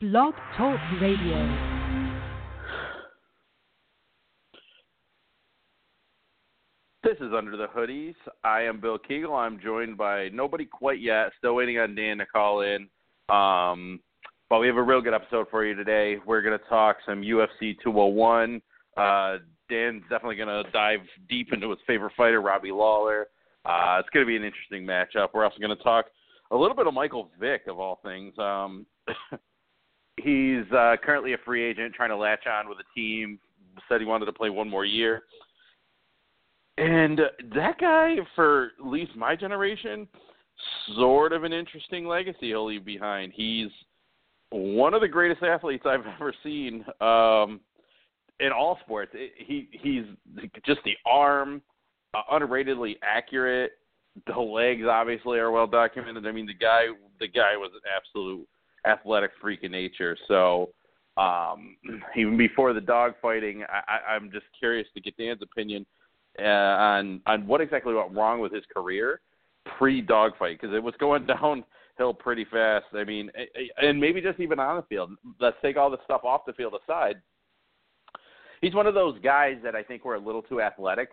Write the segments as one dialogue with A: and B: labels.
A: Blog Talk Radio.
B: This is Under the Hoodies. I am Bill Kegel. I'm joined by nobody quite yet. Still waiting on Dan to call in. Um, but we have a real good episode for you today. We're going to talk some UFC 201. Uh, Dan's definitely going to dive deep into his favorite fighter, Robbie Lawler. Uh, it's going to be an interesting matchup. We're also going to talk a little bit of Michael Vick, of all things. Um, he's uh, currently a free agent, trying to latch on with a team. Said he wanted to play one more year. And that guy, for at least my generation, sort of an interesting legacy he'll leave behind. He's one of the greatest athletes I've ever seen um, in all sports. It, he he's just the arm, uh, underratedly accurate. The legs obviously are well documented. I mean, the guy the guy was an absolute athletic freak of nature. So um, even before the dog fighting, I, I'm just curious to get Dan's opinion uh, on on what exactly went wrong with his career pre dogfight because it was going downhill pretty fast. I mean, and maybe just even on the field. Let's take all the stuff off the field aside. He's one of those guys that I think were a little too athletic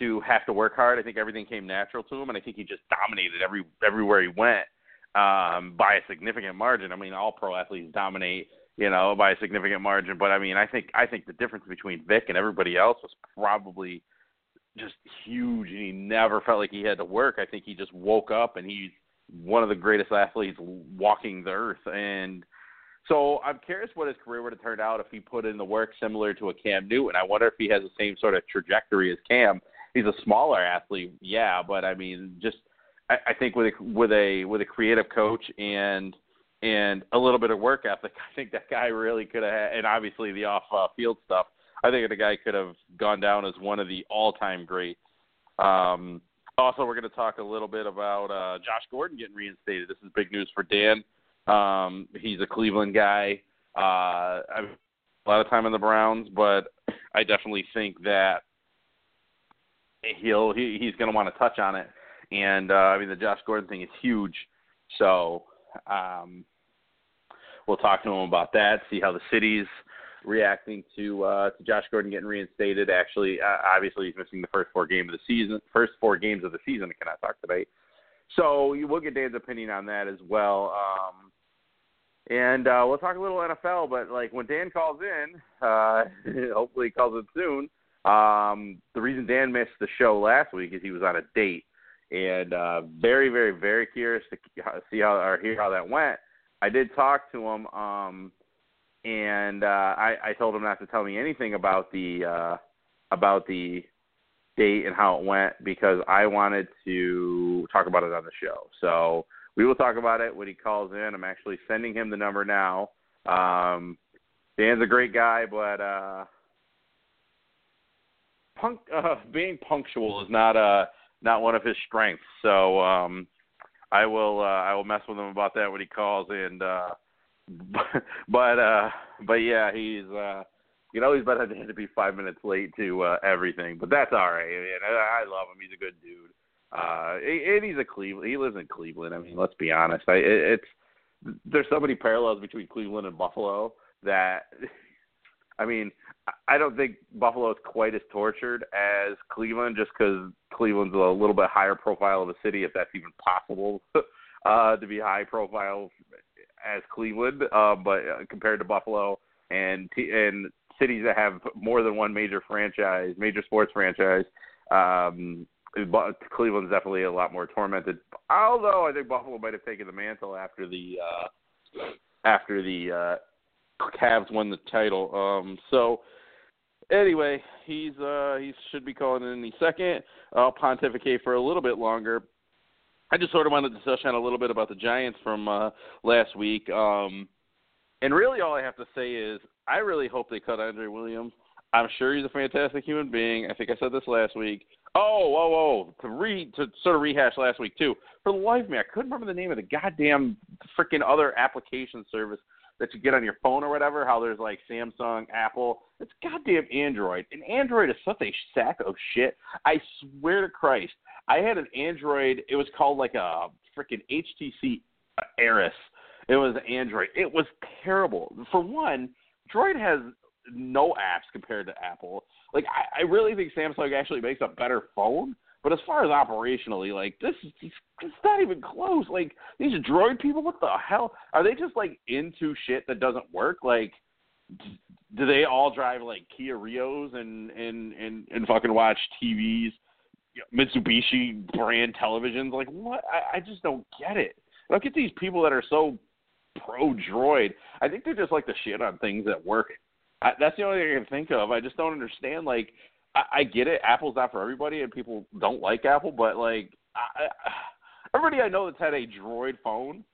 B: to have to work hard. I think everything came natural to him, and I think he just dominated every everywhere he went um, by a significant margin. I mean, all pro athletes dominate, you know, by a significant margin. But I mean, I think I think the difference between Vick and everybody else was probably just huge, and he never felt like he had to work. I think he just woke up, and he's one of the greatest athletes walking the earth. And so I'm curious what his career would have turned out if he put in the work similar to a Cam Newton. I wonder if he has the same sort of trajectory as Cam. He's a smaller athlete, yeah, but I mean, just I, I think with a, with a with a creative coach and and a little bit of work ethic, I think that guy really could have. And obviously the off uh, field stuff, I think the guy could have gone down as one of the all time greats. Um, also, we're going to talk a little bit about uh, Josh Gordon getting reinstated. This is big news for Dan. Um, he's a Cleveland guy. Uh, I've a lot of time in the Browns, but I definitely think that he'll he, he's going to want to touch on it. And uh, I mean, the Josh Gordon thing is huge, so um, we'll talk to him about that. See how the city's reacting to uh, to Josh Gordon getting reinstated. Actually, uh, obviously, he's missing the first four games of the season. First four games of the season. I cannot talk today. So we'll get Dan's opinion on that as well. Um, and uh, we'll talk a little NFL, but like when Dan calls in, uh, hopefully he calls in soon. Um, the reason Dan missed the show last week is he was on a date, and uh, very, very, very curious to see how or hear how that went. I did talk to him, um, and uh, I, I told him not to tell me anything about the uh, about the date and how it went because I wanted to talk about it on the show. So we will talk about it when he calls in. I'm actually sending him the number now. Um, Dan's a great guy, but uh, punk, uh, being punctual is not uh, not one of his strengths. So um, I will uh, I will mess with him about that when he calls. And uh, but uh, but yeah, he's uh, you know he's better than to be five minutes late to uh, everything. But that's all right. I, mean, I love him. He's a good dude. Uh, and he's a Cleveland. He lives in Cleveland. I mean, let's be honest. I, it, it's there's so many parallels between Cleveland and Buffalo that I mean, I don't think Buffalo is quite as tortured as Cleveland, just because Cleveland's a little bit higher profile of a city, if that's even possible uh, to be high profile as Cleveland. Uh, but uh, compared to Buffalo and t- and cities that have more than one major franchise, major sports franchise, um, Cleveland's definitely a lot more tormented. Although I think Buffalo might have taken the mantle after the uh, after the uh, Cavs won the title. Um, so anyway, he's uh, he should be calling in any second. I'll pontificate for a little bit longer. I just sort of wanted to touch on a little bit about the Giants from uh, last week. Um, and really, all I have to say is I really hope they cut Andre Williams. I'm sure he's a fantastic human being. I think I said this last week. Oh, whoa, whoa! To re to sort of rehash last week too. For the life of me, I couldn't remember the name of the goddamn freaking other application service that you get on your phone or whatever. How there's like Samsung, Apple. It's goddamn Android, and Android is such a sack of shit. I swear to Christ, I had an Android. It was called like a freaking HTC Aries, It was Android. It was terrible. For one, Droid has no apps compared to Apple. Like I, I really think Samsung actually makes a better phone. But as far as operationally, like this is it's not even close. Like these Droid people, what the hell are they just like into shit that doesn't work? Like do they all drive like Kia Rios and and and and fucking watch TVs, Mitsubishi brand televisions? Like what? I, I just don't get it. Don't get these people that are so pro droid. I think they're just like the shit on things that work. I, that's the only thing I can think of. I just don't understand. Like I, I get it, Apple's not for everybody, and people don't like Apple, but like I, everybody I know that's had a droid phone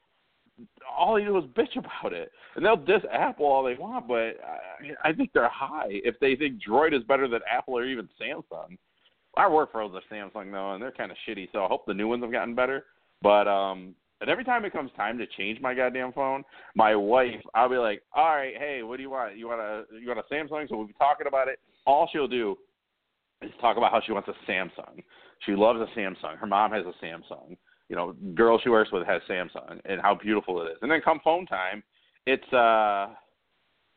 B: all they do is bitch about it, and they'll diss Apple all they want. But I, I think they're high if they think Droid is better than Apple or even Samsung. I work for the Samsung though, and they're kind of shitty. So I hope the new ones have gotten better. But um, and every time it comes time to change my goddamn phone, my wife, I'll be like, "All right, hey, what do you want? You want a you want a Samsung?" So we'll be talking about it. All she'll do is talk about how she wants a Samsung. She loves a Samsung. Her mom has a Samsung you know, girl she works with has Samsung and how beautiful it is. And then come phone time, it's uh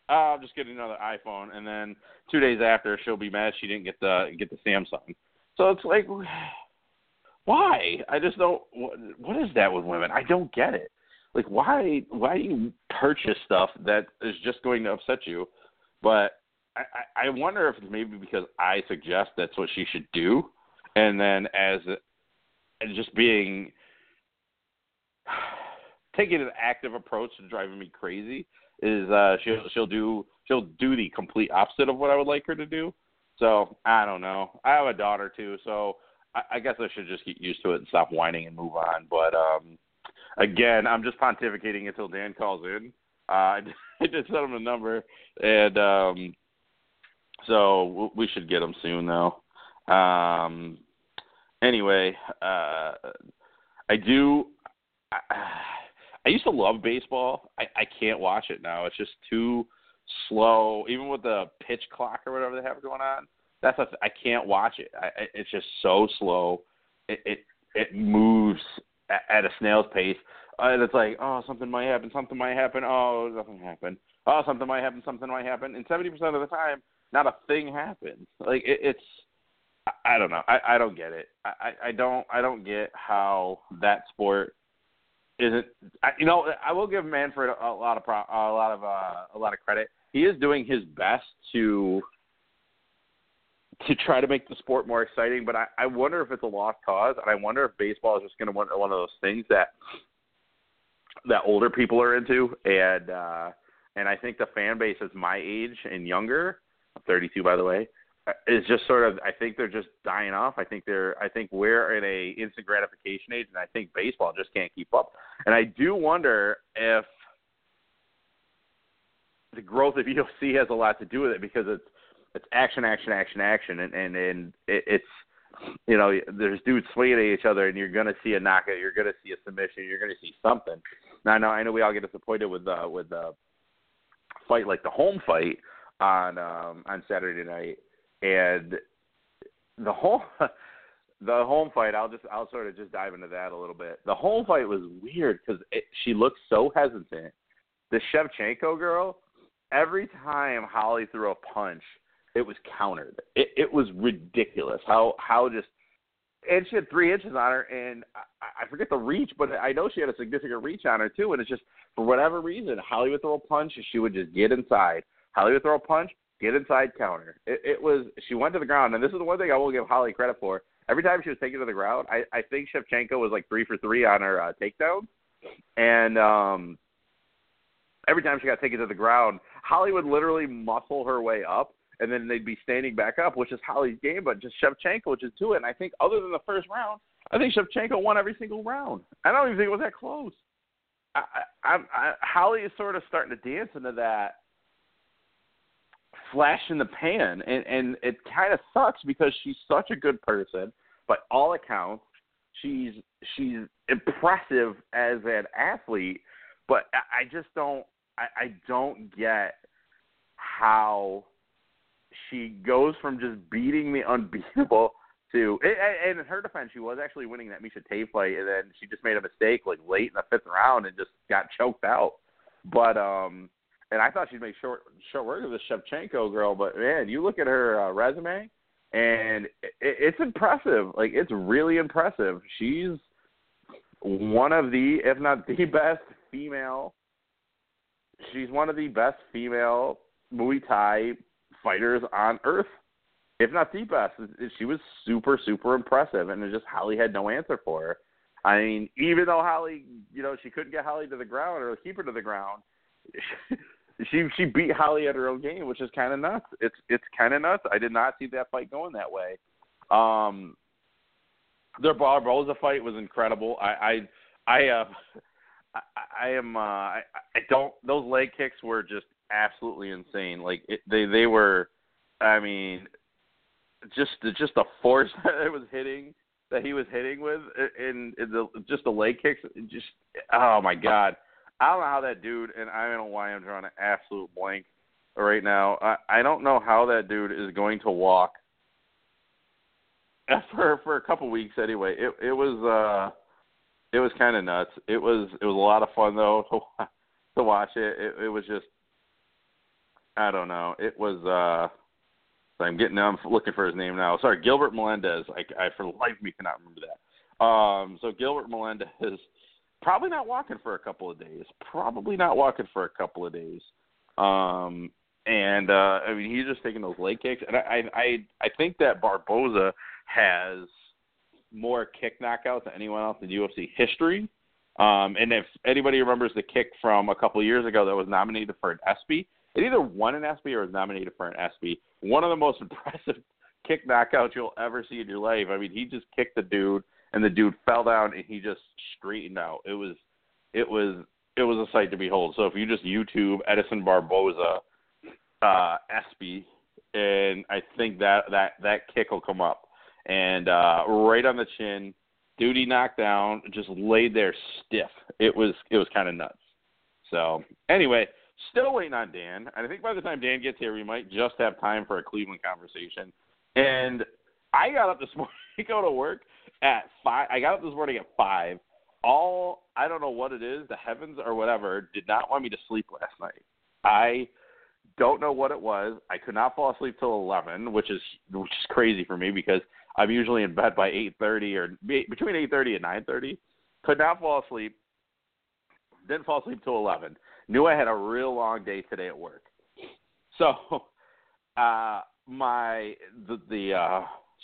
B: I'll just get another iPhone and then two days after she'll be mad she didn't get the get the Samsung. So it's like why? I just don't what, what is that with women? I don't get it. Like why why do you purchase stuff that is just going to upset you? But I, I wonder if it's maybe because I suggest that's what she should do, and then as and just being taking an active approach to driving me crazy is uh she'll she'll do she'll do the complete opposite of what I would like her to do. So I don't know. I have a daughter too, so I, I guess I should just get used to it and stop whining and move on. But um again, I'm just pontificating until Dan calls in. Uh, I just sent him a number, and um, so we should get him soon, though. Um, anyway, uh, I do I, I used to love baseball. I, I can't watch it now. It's just too slow. Even with the pitch clock or whatever they have going on, that's a, I can't watch it. I, it's just so slow. It it, it moves at, a snail's pace, uh, and it's like, oh, something might happen. Something might happen. Oh, nothing happened. Oh, something might happen. Something might happen. And seventy percent of the time, not a thing happens. Like it, it's. I don't know. I, I don't get it. I, I don't I don't get how that sport isn't you know I will give Manfred a, a lot of pro, a lot of uh, a lot of credit. He is doing his best to to try to make the sport more exciting, but I, I wonder if it's a lost cause, and I wonder if baseball is just going to want one of those things that that older people are into, and uh, and I think the fan base is my age and younger. I'm 32, by the way is just sort of I think they're just dying off. I think they're I think we're in a instant gratification age and I think baseball just can't keep up. And I do wonder if the growth of UFC has a lot to do with it because it's it's action, action, action, action, and and and it, it's you know there's dudes swinging at each other, and you're gonna see a knockout, you're gonna see a submission, you're gonna see something. Now I know I know we all get disappointed with uh, with uh, fight like the Holm fight on um, on Saturday night, and the whole the Holm fight i'll just i'll sort of just dive into that a little bit. The Holm fight was weird because she looked so hesitant. The shevchenko girl every time holly threw a punch it was countered. It it was ridiculous how how just and she had three inches on her and I, I forget the reach but i know she had a significant reach on her too. And it's just for whatever reason holly would throw a punch and she would just get inside holly would throw a punch get inside counter. It, it was she went to the ground, and this is the one thing I will give Holly credit for. Every time she was taken to the ground, I, I think Shevchenko was like three for three on her uh, takedown, and um, every time she got taken to the ground, Holly would literally muscle her way up, and then they'd be standing back up, which is Holly's game. But just Shevchenko just do it. And I think other than the first round, I think Shevchenko won every single round. I don't even think it was that close. I, I, I, Holly is sort of starting to dance into that flash in the pan, and and it kind of sucks because she's such a good person. By all accounts, she's she's impressive as an athlete, but I, I just don't I, I don't get how she goes from just beating the unbeatable to And in her defense, she was actually winning that Miesha Tate fight, and then she just made a mistake like late in the fifth round and just got choked out. But um, and I thought she'd make short short work of the Shevchenko girl, but man, you look at her uh, resume, and it, it's impressive. Like it's really impressive. She's one of the, if not the best female. She's one of the best female Muay Thai fighters on earth, if not the best. She was super, super impressive, and just Holly had no answer for her. I mean, even though Holly, you know, she couldn't get Holly to the ground or keep her to the ground, she she beat Holly at her own game, which is kind of nuts. It's it's kind of nuts. I did not see that fight going that way. Um, their Barboza fight was incredible. I I I uh I, I am uh I, I don't those leg kicks were just absolutely insane. Like it, they they were, I mean, just just the force that it was hitting that he was hitting with and, in the just the leg kicks. Just oh my god, I don't know how that dude and I don't know why I'm drawing an absolute blank right now. I I don't know how that dude is going to walk for for a couple weeks anyway. It it was uh it was kind of nuts. It was it was a lot of fun though to to watch it. It, it was just I don't know. It was uh I'm getting I'm looking for his name now. Sorry, Gilbert Melendez. I, I for the life of me cannot remember that. Um so Gilbert Melendez probably not walking for a couple of days. Probably not walking for a couple of days. Um and uh I mean he's just taking those leg kicks and I I I think that Barboza has more kick knockouts than anyone else in UFC history. Um, and if anybody remembers the kick from a couple of years ago that was nominated for an ESPY, it either won an ESPY or was nominated for an ESPY. One of the most impressive kick knockouts you'll ever see in your life. I mean, he just kicked the dude, and the dude fell down, and he just straightened out. It was, it was, it was a sight to behold. So if you just YouTube Edson Barboza uh, ESPY, and I think that that that kick will come up and uh, right on the chin. Duty knocked down, just laid there stiff. It was it was kind of nuts. So anyway, still waiting on Dan. And I think by the time Dan gets here, we might just have time for a Cleveland conversation. And I got up this morning to go to work at five. I got up this morning at five. All I don't know what it is, the heavens or whatever, did not want me to sleep last night. I don't know what it was. I could not fall asleep till eleven, which is which is crazy for me because I'm usually in bed by 8:30 or between 8:30 and 9:30. Could not fall asleep. Didn't fall asleep till 11. Knew I had a real long day today at work. So, uh, my the the uh,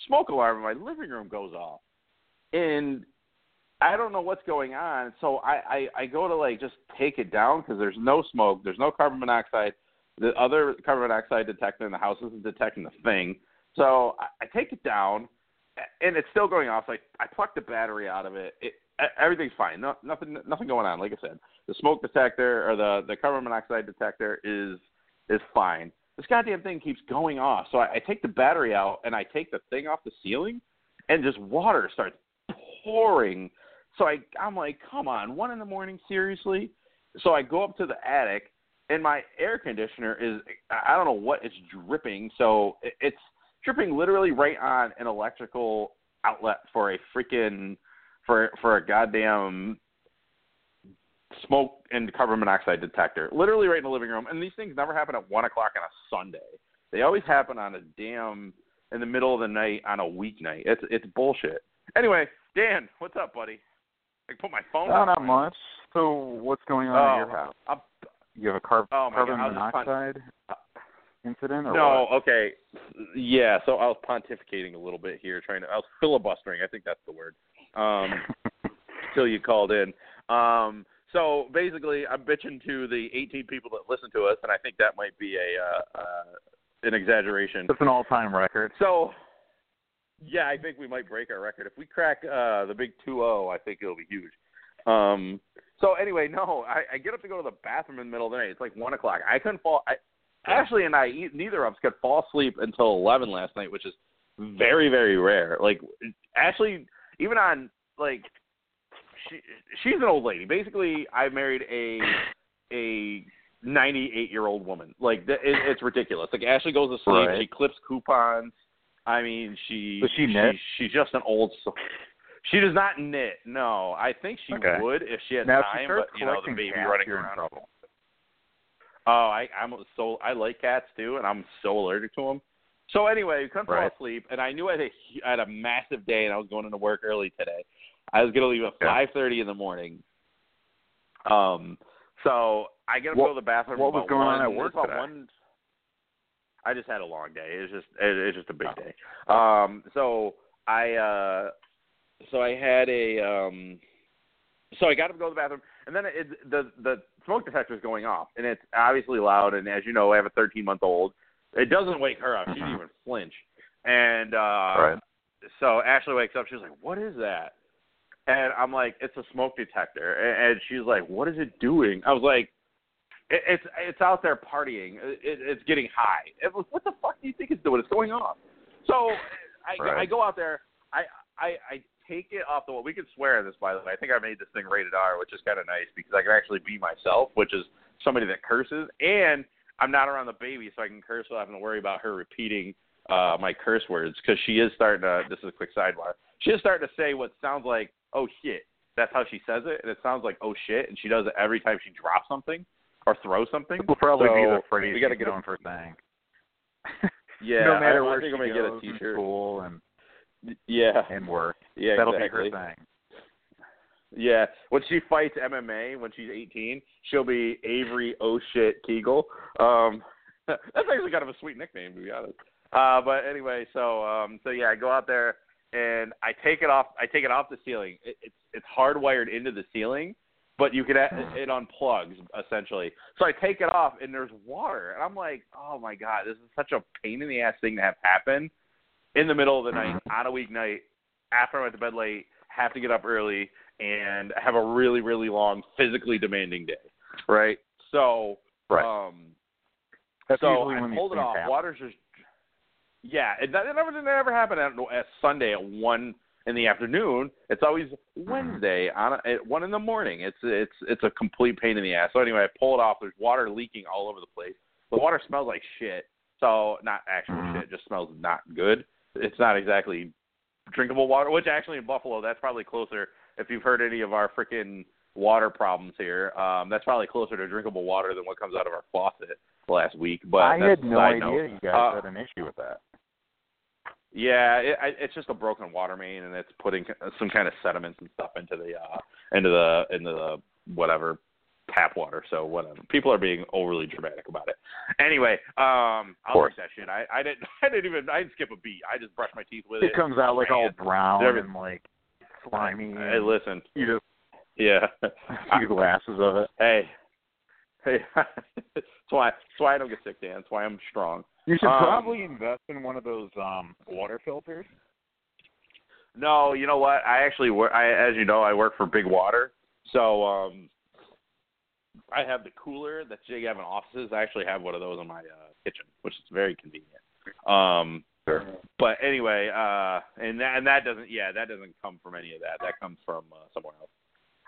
B: smoke alarm in my living room goes off, and I don't know what's going on. So I I, I go to like just take it down because there's no smoke, there's no carbon monoxide. The other carbon monoxide detector in the house isn't detecting the thing. So I, I take it down and it's still going off. Like I plucked the battery out of it. It everything's fine. No, nothing nothing going on. Like I said, the smoke detector or the the carbon monoxide detector is is fine. This goddamn thing keeps going off. So I, I take the battery out and I take the thing off the ceiling, and just water starts pouring. So I I'm like, come on, one in the morning, seriously. So I go up to the attic, and my air conditioner is I don't know what it's dripping. So it's dripping literally right on an electrical outlet for a freaking for for a goddamn smoke and carbon monoxide detector. Literally right in the living room. And these things never happen at one o'clock on a Sunday. They always happen on a damn in the middle of the night on a weeknight. It's it's bullshit. Anyway, Dan, what's up, buddy? I put my phone.
C: No, not much. So what's going on
B: oh,
C: at your house?
B: I'm,
C: you have a car-
B: oh
C: carbon
B: God,
C: monoxide incident, or
B: no?
C: what?
B: Okay, yeah. So I was pontificating a little bit here, trying to. I was filibustering. I think that's the word. Um, till you called in. Um, so basically, I'm bitching to the 18 people that listen to us, and I think that might be a uh, uh, an exaggeration.
C: It's an all-time record.
B: So, yeah, I think we might break our record if we crack uh, the big 2-0. I think it'll be huge. Um, so anyway, no, I, I get up to go to the bathroom in the middle of the night. It's like one o'clock. I couldn't fall. I, Ashley and I, neither of us could fall asleep until 11 last night, which is very, very rare. Like Ashley, even on like she she's an old lady. Basically, I married a a 98 year old woman. Like it, it's ridiculous. Like Ashley goes to sleep,
C: Right.
B: she clips coupons. I mean, she
C: Does she knit?
B: She, she's just an old. soul. She does not knit. No, I think she
C: Okay.
B: would if she had
C: now,
B: time.
C: she
B: but you know, the baby running around.
C: trouble.
B: Oh, I, I'm so I like cats too, and I'm so allergic to them. So anyway, we couldn't fall asleep, and I knew I had, a, I had a massive day, and I was going into work early today. I was going to leave at
C: Yeah.
B: five thirty in the morning. Um, so I got to go to the bathroom.
C: what was going on at work
B: about
C: today?
B: One, I just had a long day. It's just it, it's just a big
C: Oh.
B: day. Um, so I uh, so I had a um, so I got to go to the bathroom, and then it, the the smoke detector is going off, and it's obviously loud. And as you know, I have a 13 month old. It doesn't wake her up; she didn't even flinch. And uh,
C: right.
B: so Ashley wakes up. She's like, "What is that?" And I'm like, "It's a smoke detector." And and she's like, "What is it doing?" I was like, it, "It's it's out there partying. It, it, it's getting high." It was, what the fuck do you think it's doing? It's going off. So I
C: Right.
B: I go out there. I I I take it off the wall. We can swear this, by the way. I think I made this thing rated R, which is kind of nice because I can actually be myself, which is somebody that curses, and I'm not around the baby, so I can curse without having to worry about her repeating uh my curse words because she is starting to. This is a quick sidebar. She is starting to say what sounds like "oh shit." That's how she says it, and it sounds like "oh shit," and she does it every time she drops something or throws something.
C: Will probably be
B: So,
C: the phrase
B: we gotta
C: she's
B: get
C: known for saying.
B: Yeah,
C: no matter
B: I,
C: where
B: I think
C: she
B: I'm gonna
C: goes,
B: get a T-shirt.
C: school and
B: Yeah,
C: and work,
B: yeah,
C: that'll
B: exactly.
C: be her saying.
B: Yeah, when she fights MMA when she's 18, she'll be Avery Oh shit Kegel. Um, that's actually kind of a sweet nickname to be honest. Uh, but anyway, so um, so yeah, I go out there and I take it off. I take it off the ceiling. It, it's it's hardwired into the ceiling, but you can it unplugs essentially. So I take it off and there's water, and I'm like, oh my god, this is such a pain in the ass thing to have happen in the middle of the night on a weeknight after I went to bed late, have to get up early, and have a really really long physically demanding day, right? So
C: Right.
B: um,
C: That's
B: so I pulled it off.
C: happen.
B: Water's just yeah. It, that it never it never happened at, at Sunday at one in the afternoon. It's always Wednesday on a, at one in the morning. It's it's it's a complete pain in the ass. So anyway, I pull it off. There's water leaking all over the place. The water smells like shit. So not actual
C: Mhm.
B: shit. It just smells not good. It's not exactly drinkable water. Which actually in Buffalo, that's probably closer. If you've heard any of our freaking water problems here, um, that's probably closer to drinkable water than what comes out of our faucet last week. But
C: I had no idea
B: note.
C: you guys
B: Uh,
C: had an issue with that.
B: Yeah, it, I- it's just a broken water main, and it's putting some kind of sediments and stuff into the uh, into the into the whatever tap water. So whatever. People are being overly dramatic about it. Anyway, um, I'll take that shit. I, I didn't I didn't even I didn't skip a beat. I just brushed my teeth with it.
C: It comes out like all brown
B: Every-
C: and like slimy.
B: Hey, listen.
C: you just
B: Yeah.
C: a few glasses of it.
B: hey. Hey. that's why. That's why I don't get sick, Dan. That's why I'm strong.
C: You should
B: Um,
C: probably invest in one of those um water filters.
B: No, you know what? I actually work. I, as you know, I work for Big Water, so um, I have the cooler that Jig in offices. I actually have one of those in my uh, kitchen, which is very convenient. Um,
C: Sure.
B: but anyway, uh, and that and that doesn't, yeah, that doesn't come from any of that. That comes from uh, somewhere else.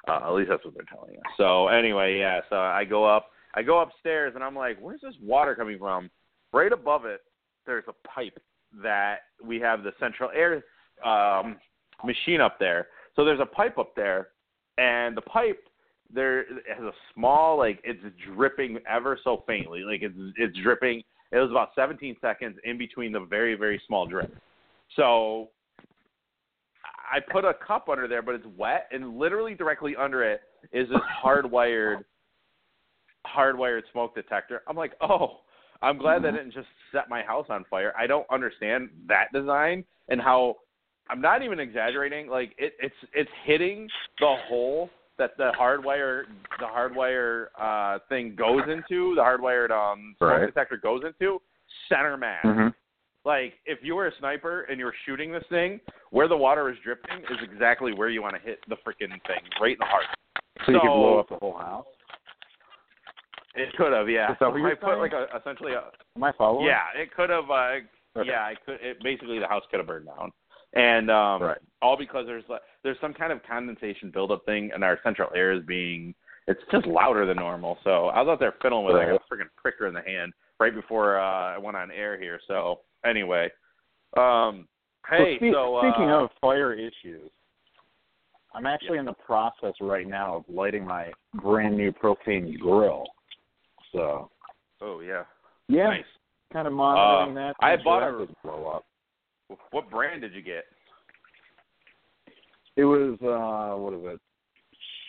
B: Uh, at least that's what they're telling us. So anyway, yeah. So I go up, I go upstairs, and I'm like, "Where's this water coming from?" Right above it, there's a pipe that we have the central air um, machine up there. So there's a pipe up there, and the pipe there has a small like it's dripping ever so faintly, like it's it's dripping. It was about 17 seconds in between the very very small drip. So I put a cup under there, but it's wet, and literally directly under it is this hardwired hardwired smoke detector. I'm like, oh, I'm glad that didn't just set my house on fire. I don't understand that design and how I'm not even exaggerating. Like it, it's it's hitting the hole that the hardwire the hardwire uh thing goes into, the hardwired um smoke
C: Right.
B: detector goes into center mass.
C: Mm-hmm.
B: Like if you were a sniper and you were shooting this thing, where the water is dripping is exactly where you want to hit the freaking thing, right in the heart.
C: So you could
B: So-
C: blow up the whole house.
B: It could have, yeah.
C: So
B: I put like a essentially a
C: Am I following?
B: yeah, it could have. Uh,
C: Okay.
B: Yeah, I could. It, basically, the house could have burned down, and um,
C: Right.
B: all because there's like, there's some kind of condensation buildup thing, and our central air is being it's just louder than normal. So I was out there fiddling with it. I got a freaking pricker in the hand right before uh, I went on air here. So anyway, Um, hey,
C: well, spe-
B: so uh,
C: speaking of fire issues, I'm actually in the process right now of lighting my brand new propane grill. So
B: oh yeah,
C: yeah,
B: nice.
C: kind of monitoring
B: Uh,
C: that.
B: I bought
C: ensure
B: a-
C: blow up.
B: What brand did you get?
C: It was uh, what is it?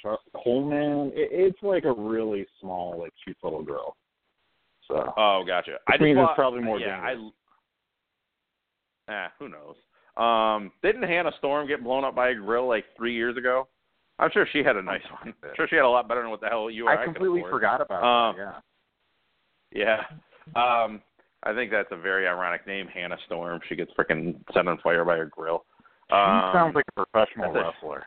C: Char- Coleman. It, it's like a really small, like cute little grill. So
B: Oh, gotcha. I
C: Which
B: just
C: means it's probably more
B: Yeah,
C: dangerous.
B: Ah, who knows? Um, didn't Hannah Storm get blown up by a grill like three years ago? I'm sure she had a nice one. I'm sure she had a lot better than what the hell you or I,
C: I completely forgot about
B: Um,
C: that. Yeah.
B: Yeah. Um, I think that's a very ironic name, Hannah Storm. She gets freaking set on fire by a grill.
C: She
B: Um,
C: sounds like a professional
B: that's a-
C: wrestler.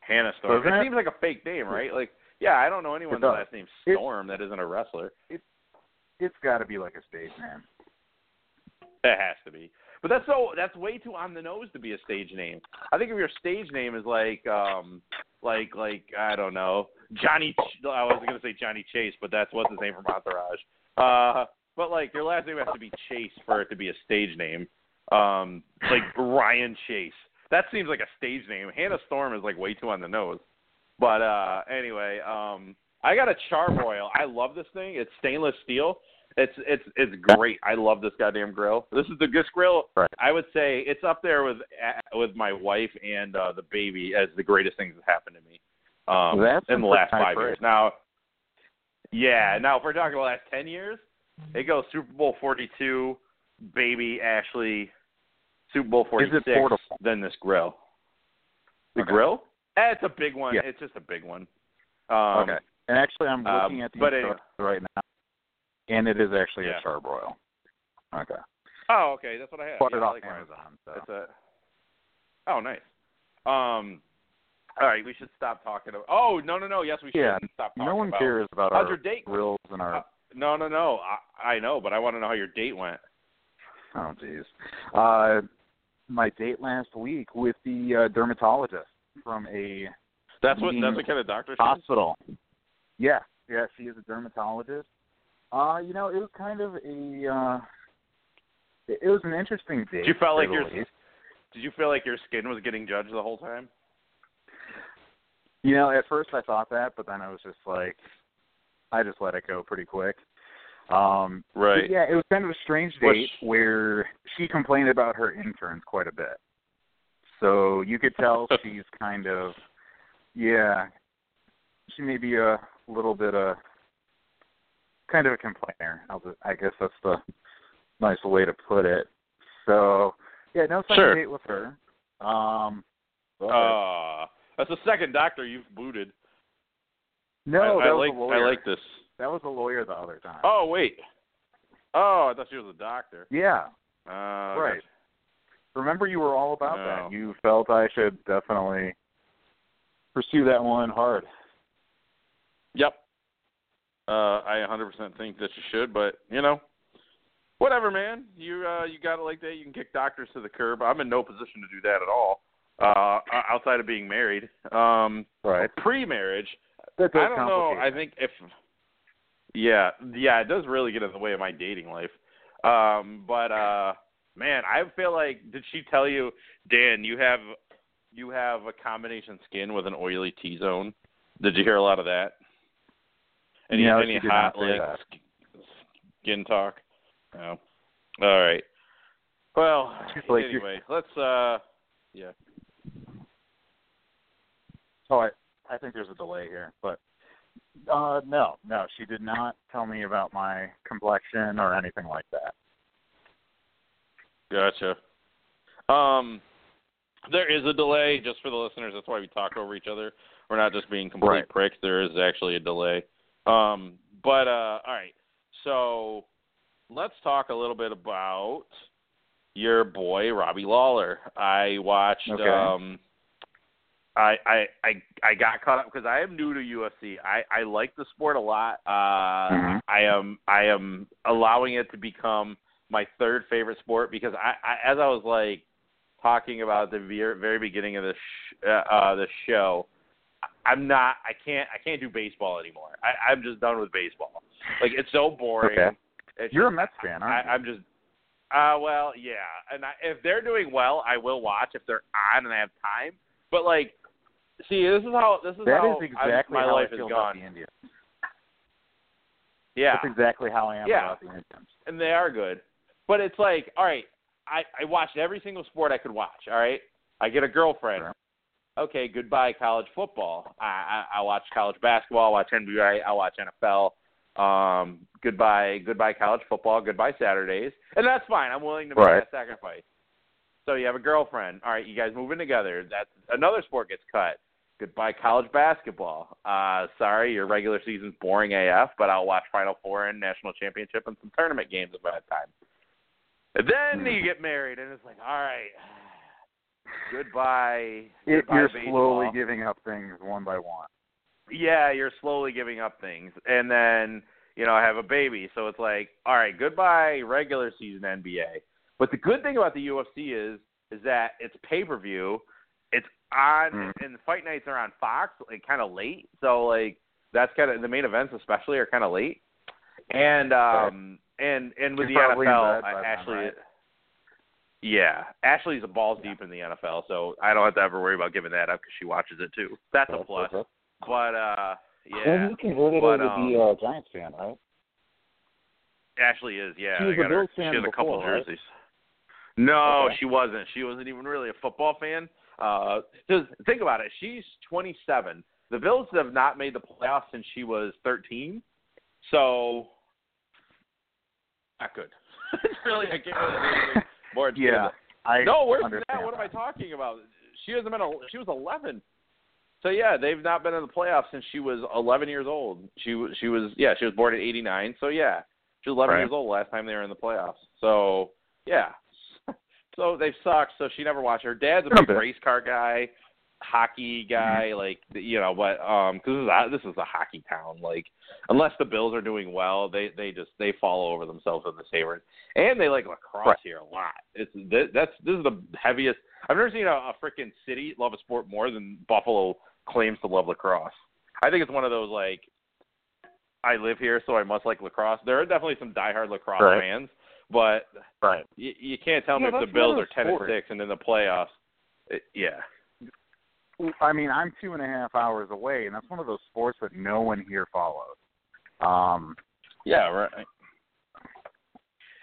B: Hannah Storm.
C: Doesn't
B: It
C: it?
B: seems like a fake name, right? Like, yeah, I don't know anyone
C: It
B: with the last name
C: It-
B: Storm that isn't a wrestler.
C: It's got to be like a stage name.
B: It has to be. But that's so that's way too on the nose to be a stage name. I think if your stage name is like um like like I don't know Johnny. Ch- I was gonna say Johnny Chase, but that's what's his name from Entourage. Uh, but like your last name has to be Chase for it to be a stage name. Um, like Ryan Chase. That seems like a stage name. Hannah Storm is like way too on the nose. But uh anyway, um I got a Charbroil. I love this thing. It's stainless steel. It's it's it's great. I love this goddamn grill. This is the this grill.
C: Right.
B: I would say it's up there with with my wife and uh the baby as the greatest things that happened to me. Um
C: That's
B: in the last five years. Now yeah, now if we're talking the last ten years, it goes Super Bowl forty two, baby Ashley, Super Bowl forty
C: Is it
B: six, then this grill. The
C: Okay.
B: grill? Eh, it's a big one.
C: Yeah.
B: It's just a big one. Um,
C: okay. And actually, I'm
B: um,
C: looking at the
B: anyway.
C: right now, and it is actually
B: Yeah.
C: a charbroil. Okay.
B: Oh, okay, that's what I have.
C: Bought
B: yeah,
C: it off
B: like.
C: Amazon. So.
B: That's a. Oh, nice. Um, all right, we should stop talking. About, oh no, no, no. Yes, we should
C: Yeah,
B: stop talking
C: no one
B: about.
C: cares about
B: How's
C: our
B: your date?
C: grills and our.
B: Uh, no, no, no. I, I know, but I want to know how your date went.
C: oh, jeez. Uh, my date last week with the uh, dermatologist from a
B: That's what. That's what kind of doctor she is?
C: hospital. Yeah, yeah, she is a dermatologist. Uh, you know, it was kind of a uh it it was an interesting date.
B: Did you
C: feel
B: like your. Did you feel like your skin was getting judged the whole time?
C: You know, at first I thought that, but then I was just like I just let it go pretty quick. Um
B: Right.
C: yeah, it was kind of a strange
B: Which-
C: date where she complained about her interns quite a bit. So you could tell she's kind of yeah, she may be a little bit uh kind of a complainer. I'll just, I guess that's the nice way to put it. So yeah, no second
B: Sure.
C: date with her. Um but-
B: Uh, that's the second doctor you've booted.
C: no,
B: I,
C: that
B: I
C: was
B: like
C: a lawyer.
B: I like this.
C: that was a lawyer the other time.
B: Oh wait. Oh, I thought she was a doctor.
C: Yeah.
B: Uh,
C: Right.
B: gotcha.
C: Remember you were all about
B: No.
C: that. You felt I should definitely pursue that one hard.
B: Uh, I 100% think that you should, but you know, whatever, man. You uh, you got it like that. You can kick doctors to the curb. I'm in no position to do that at all. Uh, outside of being married, um,
C: Right.
B: pre-marriage, I don't know. I think if, yeah, yeah, it does really get in the way of my dating life. Um, but uh, man, I feel like did she tell you, Dan? You have you have a combination skin with an oily T zone. Did you hear a lot of that? Any
C: No,
B: any hot like skin talk? No. All right. Well,
C: like,
B: anyway, let's uh, yeah.
C: Oh, I, I think there's a delay here, but uh no, no, she did not tell me about my complexion or anything like that.
B: Gotcha. Um, there is a delay just for the listeners. That's why we talk over each other. We're not just being complete
C: Right.
B: pricks. There is actually a delay. Um, but uh, all right. So let's talk a little bit about your boy Robbie Lawler. I watched.
C: Okay.
B: Um, I I I I got caught up because I am new to UFC. I I like the sport a lot. Uh,
C: Mhm.
B: I am I am allowing it to become my third favorite sport because I, I as I was like talking about the very, very beginning of the sh- uh, uh the show, I'm not I can't I can't do baseball anymore. I, I'm just done with baseball. Like it's so boring.
C: Okay.
B: It's
C: You're a Mets fan,
B: I,
C: aren't you?
B: I'm just Uh, well, yeah, and I, if they're doing well, I will watch if they're on and I have time. But like, see, this is how this is
C: That
B: how
C: is exactly
B: I, my
C: how
B: life
C: I feel
B: is
C: about
B: gone.
C: the Indians.
B: Yeah,
C: That's exactly how I am
B: Yeah.
C: about the Indians.
B: and they are good. But it's like, all right, I I watched every single sport I could watch. All right, I get a girlfriend.
C: Sure.
B: Okay, goodbye college football. I I, I watch college basketball. I watch NBA. I watch NFL. Um, goodbye goodbye college football. Goodbye Saturdays, and that's fine. I'm willing to make
C: Right.
B: that sacrifice. So you have a girlfriend. All right, you guys moving together. That's another sport gets cut. Goodbye college basketball. Uh, sorry, your regular season's boring AF, but I'll watch Final Four and national championship and some tournament games at that time. And then you get married, and it's like, all right, goodbye.
C: It,
B: goodbye
C: you're
B: baseball.
C: slowly giving up things one by one.
B: Yeah, you're slowly giving up things, and then you know I have a baby. So it's like, all right, goodbye regular season NBA. But the good thing about the UFC is is that it's pay per view. It's on,
C: Mm.
B: and the fight nights are on Fox, like kind of late. So like that's kind of the main events, especially, are kind of late. And um and and with
C: You're
B: the NFL,
C: then, right?
B: Yeah, Ashley's a balls deep in the NFL, so I don't have to ever worry about giving that up because she watches it too. That's a plus. But uh, yeah,
D: Well, you converted
B: but,
D: her to be
B: um,
D: a Giants fan, right?
B: Ashley is, yeah.
D: She was
B: I got
D: a Bills fan
B: She has a couple
D: before, right?
B: jerseys. No,
D: Okay.
B: she wasn't. She wasn't even really a football fan. Uh, just think about it. She's 27. The Bills have not made the playoffs since she was 13. So, not good. it's really, I can't really more
C: Yeah. I
B: No,
C: where's
B: that. What am I talking about? She hasn't been. A, she was 11. So yeah, they've not been in the playoffs since she was 11 years old. She was. She was. Yeah, she was born in '89. So yeah, she was 11
C: Right.
B: years old last time they were in the playoffs. So yeah. so they sucked. So she never watched. Her dad's A big race car guy, hockey guy. Like you know, but um, because this is a this is a hockey town. Like unless the Bills are doing well, they they just they fall over themselves in the favorites. And they like lacrosse
C: Right.
B: here a lot. It's th- that's this is the heaviest. I've never seen a, a freaking city love a sport more than Buffalo claims to love lacrosse. I think it's one of those like I live here, so I must like lacrosse. There are definitely some diehard lacrosse
C: Right.
B: fans, but
C: Right.
B: you, you can't tell me if the Bills are
C: of those
B: ten and six and in the playoffs. It, yeah,
C: I mean, I'm two and a half hours away, and that's one of those sports that no one here follows. Um,
B: yeah, right.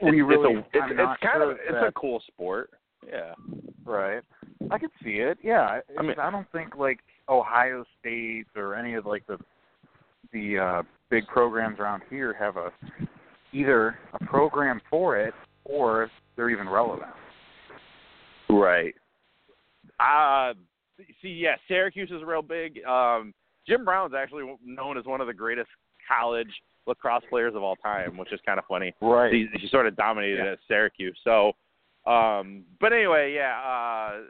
C: we really,
B: it's, a, it's, it's kind
C: sure
B: of it's
C: that,
B: a cool sport. Yeah.
C: right. I could see it. Yeah,
B: I mean,
C: I don't think like Ohio State or any of like the the uh big programs around here have a either a program for it or they're even relevant.
B: Right. Uh see, yeah, Syracuse is real big. Um Jim Brown's actually known as one of the greatest college lacrosse players of all time, which is kind of funny.
C: Right.
B: He, he sort of dominated
C: Yeah.
B: at Syracuse. So, um, but anyway, yeah. Uh,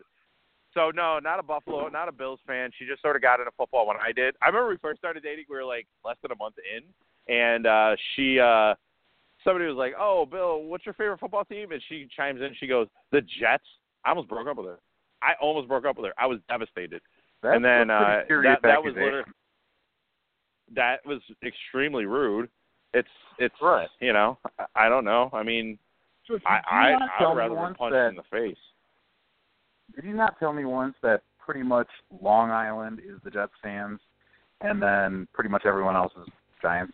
B: so no, not a Buffalo, not a Bills fan. She just sort of got into football when I did. I remember we first started dating. We were like less than a month in, and uh, she, uh, somebody was like, "Oh, Bill, what's your favorite football team?" And she chimes in. She goes, "The Jets." I almost broke up with her. I almost broke up with her. I was devastated.
C: That's
B: and then uh, that, that was that was extremely rude. It's it's
C: Right.
B: you know I, I don't know. I mean
C: So
B: I I
C: I'd
B: rather punched
C: that,
B: in the face.
C: Did you not tell me once that pretty much Long Island is the Jets fans, and then pretty much everyone else is Giants?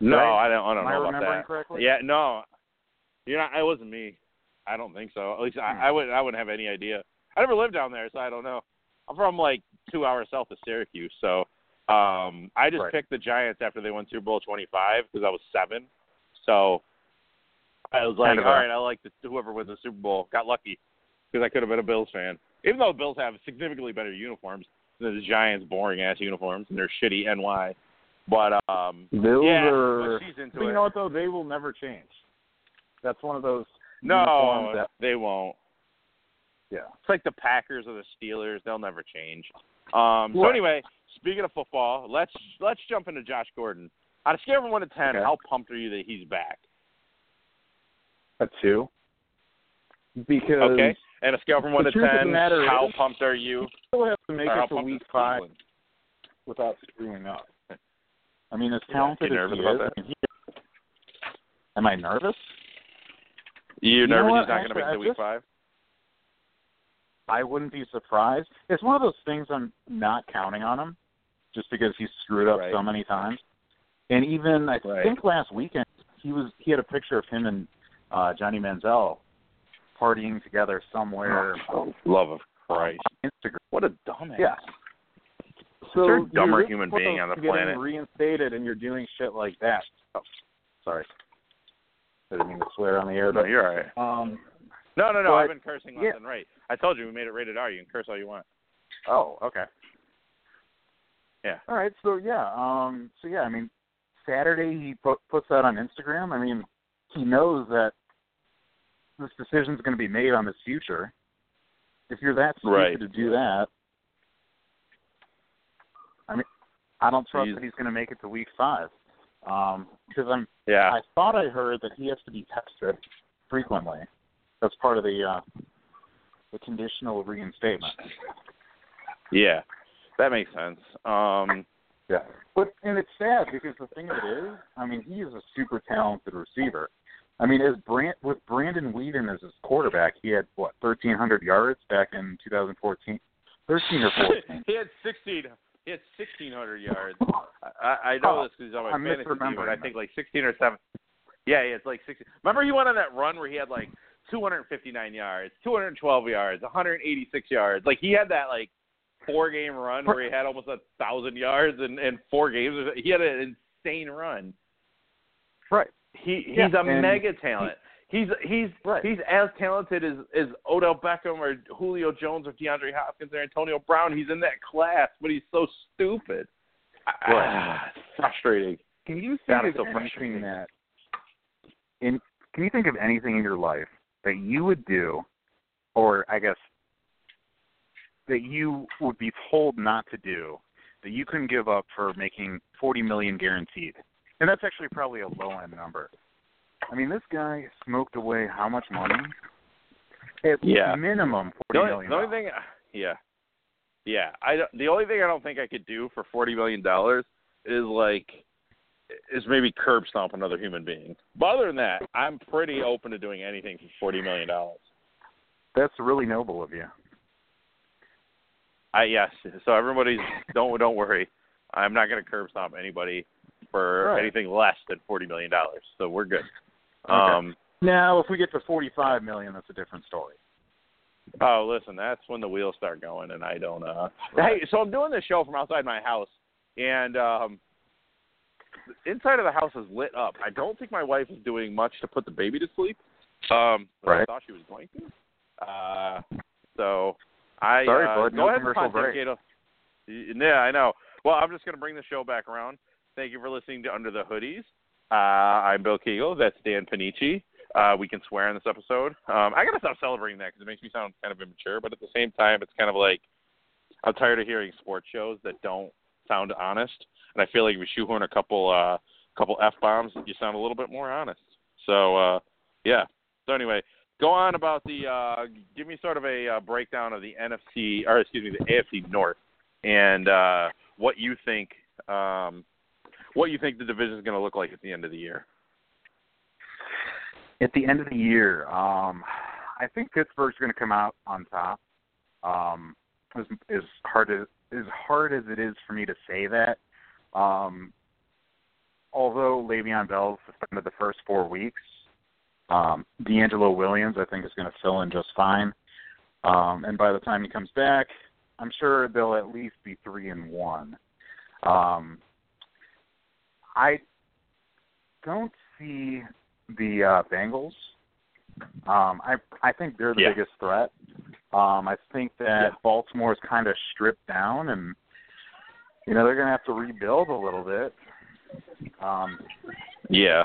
B: No,
C: Right?
B: I don't I don't
C: Am I
B: know about that.
C: correctly?
B: Yeah, no, you're not. It wasn't me. I don't think so. At least
C: Hmm.
B: I, I wouldn't. I wouldn't have any idea. I never lived down there, so I don't know. I'm from like two hours south of Syracuse, so um I just
C: Right.
B: picked the Giants after they won Super Bowl 25 because I was seven. So I was like,
C: Kind of
B: all right, I like the, whoever wins the Super Bowl. Got lucky because I could have been a Bills fan, even though the Bills have significantly better uniforms than the Giants' boring ass uniforms and their shitty NY. But um,
D: Bills
B: yeah,
D: are.
B: but she's into
D: But you
B: it.
D: know what though? They will never change. That's one of those.
B: No,
D: that-
B: they won't.
D: Yeah.
B: It's like the Packers or the Steelers; they'll never change. Um, so anyway, speaking of football, let's let's jump into Josh Gordon. On a scale from one to ten,
C: Okay.
B: how pumped are you that he's back?
D: A two. Because
B: Okay, and a scale from one to
D: truth of the
B: ten, how
D: is-
B: pumped are you?
D: still have to make it to week five
B: Cleveland?
D: without screwing up. I mean, as
B: Yeah,
D: talented
B: you
D: as he is. I mean, he, am I nervous?
B: You,
C: You know
B: nervous
C: what?
B: he's not going to make the week
C: just-
B: five?
C: I wouldn't be surprised. It's one of those things I'm not counting on him, just because he's screwed up
B: Right.
C: so many times. And even I
B: Right.
C: think last weekend he was he had a picture of him and uh Johnny Manziel partying together somewhere
B: Oh, love of Christ!
C: Instagram.
B: What a dumbass.
C: Yeah.
D: So
B: there a dumber
D: you're
B: human being on the planet?
D: Reinstated, and you're doing shit like that.
C: Oh, sorry. I didn't mean to swear on the air,
B: No,
C: but
B: you're all right.
D: Um,
B: No, no, no.
C: But-
B: I've been cursing left
C: yeah.
B: and right. I told you we made it rated R. You can curse all you want.
C: oh, okay.
B: Yeah.
C: All right, so yeah, um, so yeah, I mean, Saturday he put, puts that on Instagram. I mean, he knows that this decision is going to be made on his future. If you're that stupid
B: Right.
C: to do that, I mean, I don't trust
B: He's-
C: that he's going to make it to week five. Um, because I'm,
B: Yeah.
C: I thought I heard that he has to be tested frequently. That's part of the uh, the conditional reinstatement.
B: Yeah. That makes sense. Um.
C: Yeah. But and it's sad because the thing of it is, I mean, he is a super talented receiver. I mean, as Brand with Brandon Weeden as his quarterback, he had what thirteen hundred yards back in 2014, thirteen or fourteen.
B: he had sixteen. He had sixteen hundred yards. I, I know
C: Oh,
B: this because he's on my
C: I'm
B: fantasy team, but I think like sixteen or seven. Yeah, yeah, it's like sixteen. Remember, he went on that run where he had like two hundred and fifty-nine yards, two hundred and twelve yards, one hundred and eighty-six yards. Like he had that like four-game run where he had almost a thousand yards in, in four games. He had an insane run.
C: Right.
B: He he's
C: Yeah,
B: a mega talent. He's he's
C: Right.
B: he's as talented as as Odell Beckham or Julio Jones or DeAndre Hopkins or Antonio Brown. He's in that class, but he's so stupid.
C: Right.
B: Ah, frustrating.
C: Can you
B: God,
C: think
B: it's
C: of
B: so frustrating.
C: anything that in Can you think of anything in your life that you would do, or I guess that you would be told not to do, that you couldn't give up for making forty million guaranteed? And that's actually probably a low end number. I mean, this guy smoked away how much money? At
B: Yeah.
C: minimum
B: The only,
C: million.
B: the only thing, uh, yeah, yeah. I don't- the only thing I don't think I could do for forty million dollars is like is maybe curb stomp another human being. But other than that, I'm pretty open to doing anything for forty million dollars.
C: That's really noble of you.
B: I yes. So everybody's don't don't worry. I'm not going to curb stomp anybody for
C: Right.
B: anything less than forty million dollars. So we're good.
C: Okay.
B: Um.
C: Now, if we get to forty-five million, that's a different story.
B: Oh, listen, that's when the wheels start going, and I don't. uh Hey, so I'm doing this show from outside my house, and um the inside of the house is lit up. I don't think my wife is doing much to put the baby to sleep. Um, but I
C: Right.
B: thought she was going to. Uh, so I
C: Sorry,
B: uh,
C: bud,
B: go
C: no
B: ahead and
C: commercial break.
B: Yeah, I know. Well, I'm just going to bring the show back around. Thank you for listening to Under the Hoodies. Uh, I'm Bill Kegel. That's Dan Panici. Uh, we can swear in this episode. Um, I got to stop celebrating that because it makes me sound kind of immature, but at the same time, it's kind of like I'm tired of hearing sports shows that don't sound honest, and I feel like if we shoehorn a couple uh, couple f bombs, you sound a little bit more honest. So uh, yeah. So anyway, go on about the. Uh, give me sort of a uh, breakdown of the NFC or excuse me, the AFC North, and uh, what you think. Um, what you think the division is going to look like at the end of the year?
C: At the end of the year, um, I think Pittsburgh's going to come out on top. Um, as, as hard as as hard as it is for me to say that, um, although Le'Veon Bell suspended the first four weeks, um, DeAngelo Williams I think is going to fill in just fine. Um, and by the time he comes back, I'm sure they'll at least be three and one. Um, I don't see the uh, Bengals. Um, I I think they're the
B: Yeah.
C: biggest threat. Um, I think that
B: Yeah.
C: Baltimore's kind of stripped down, and you know they're going to have to rebuild a little bit. Um,
B: Yeah.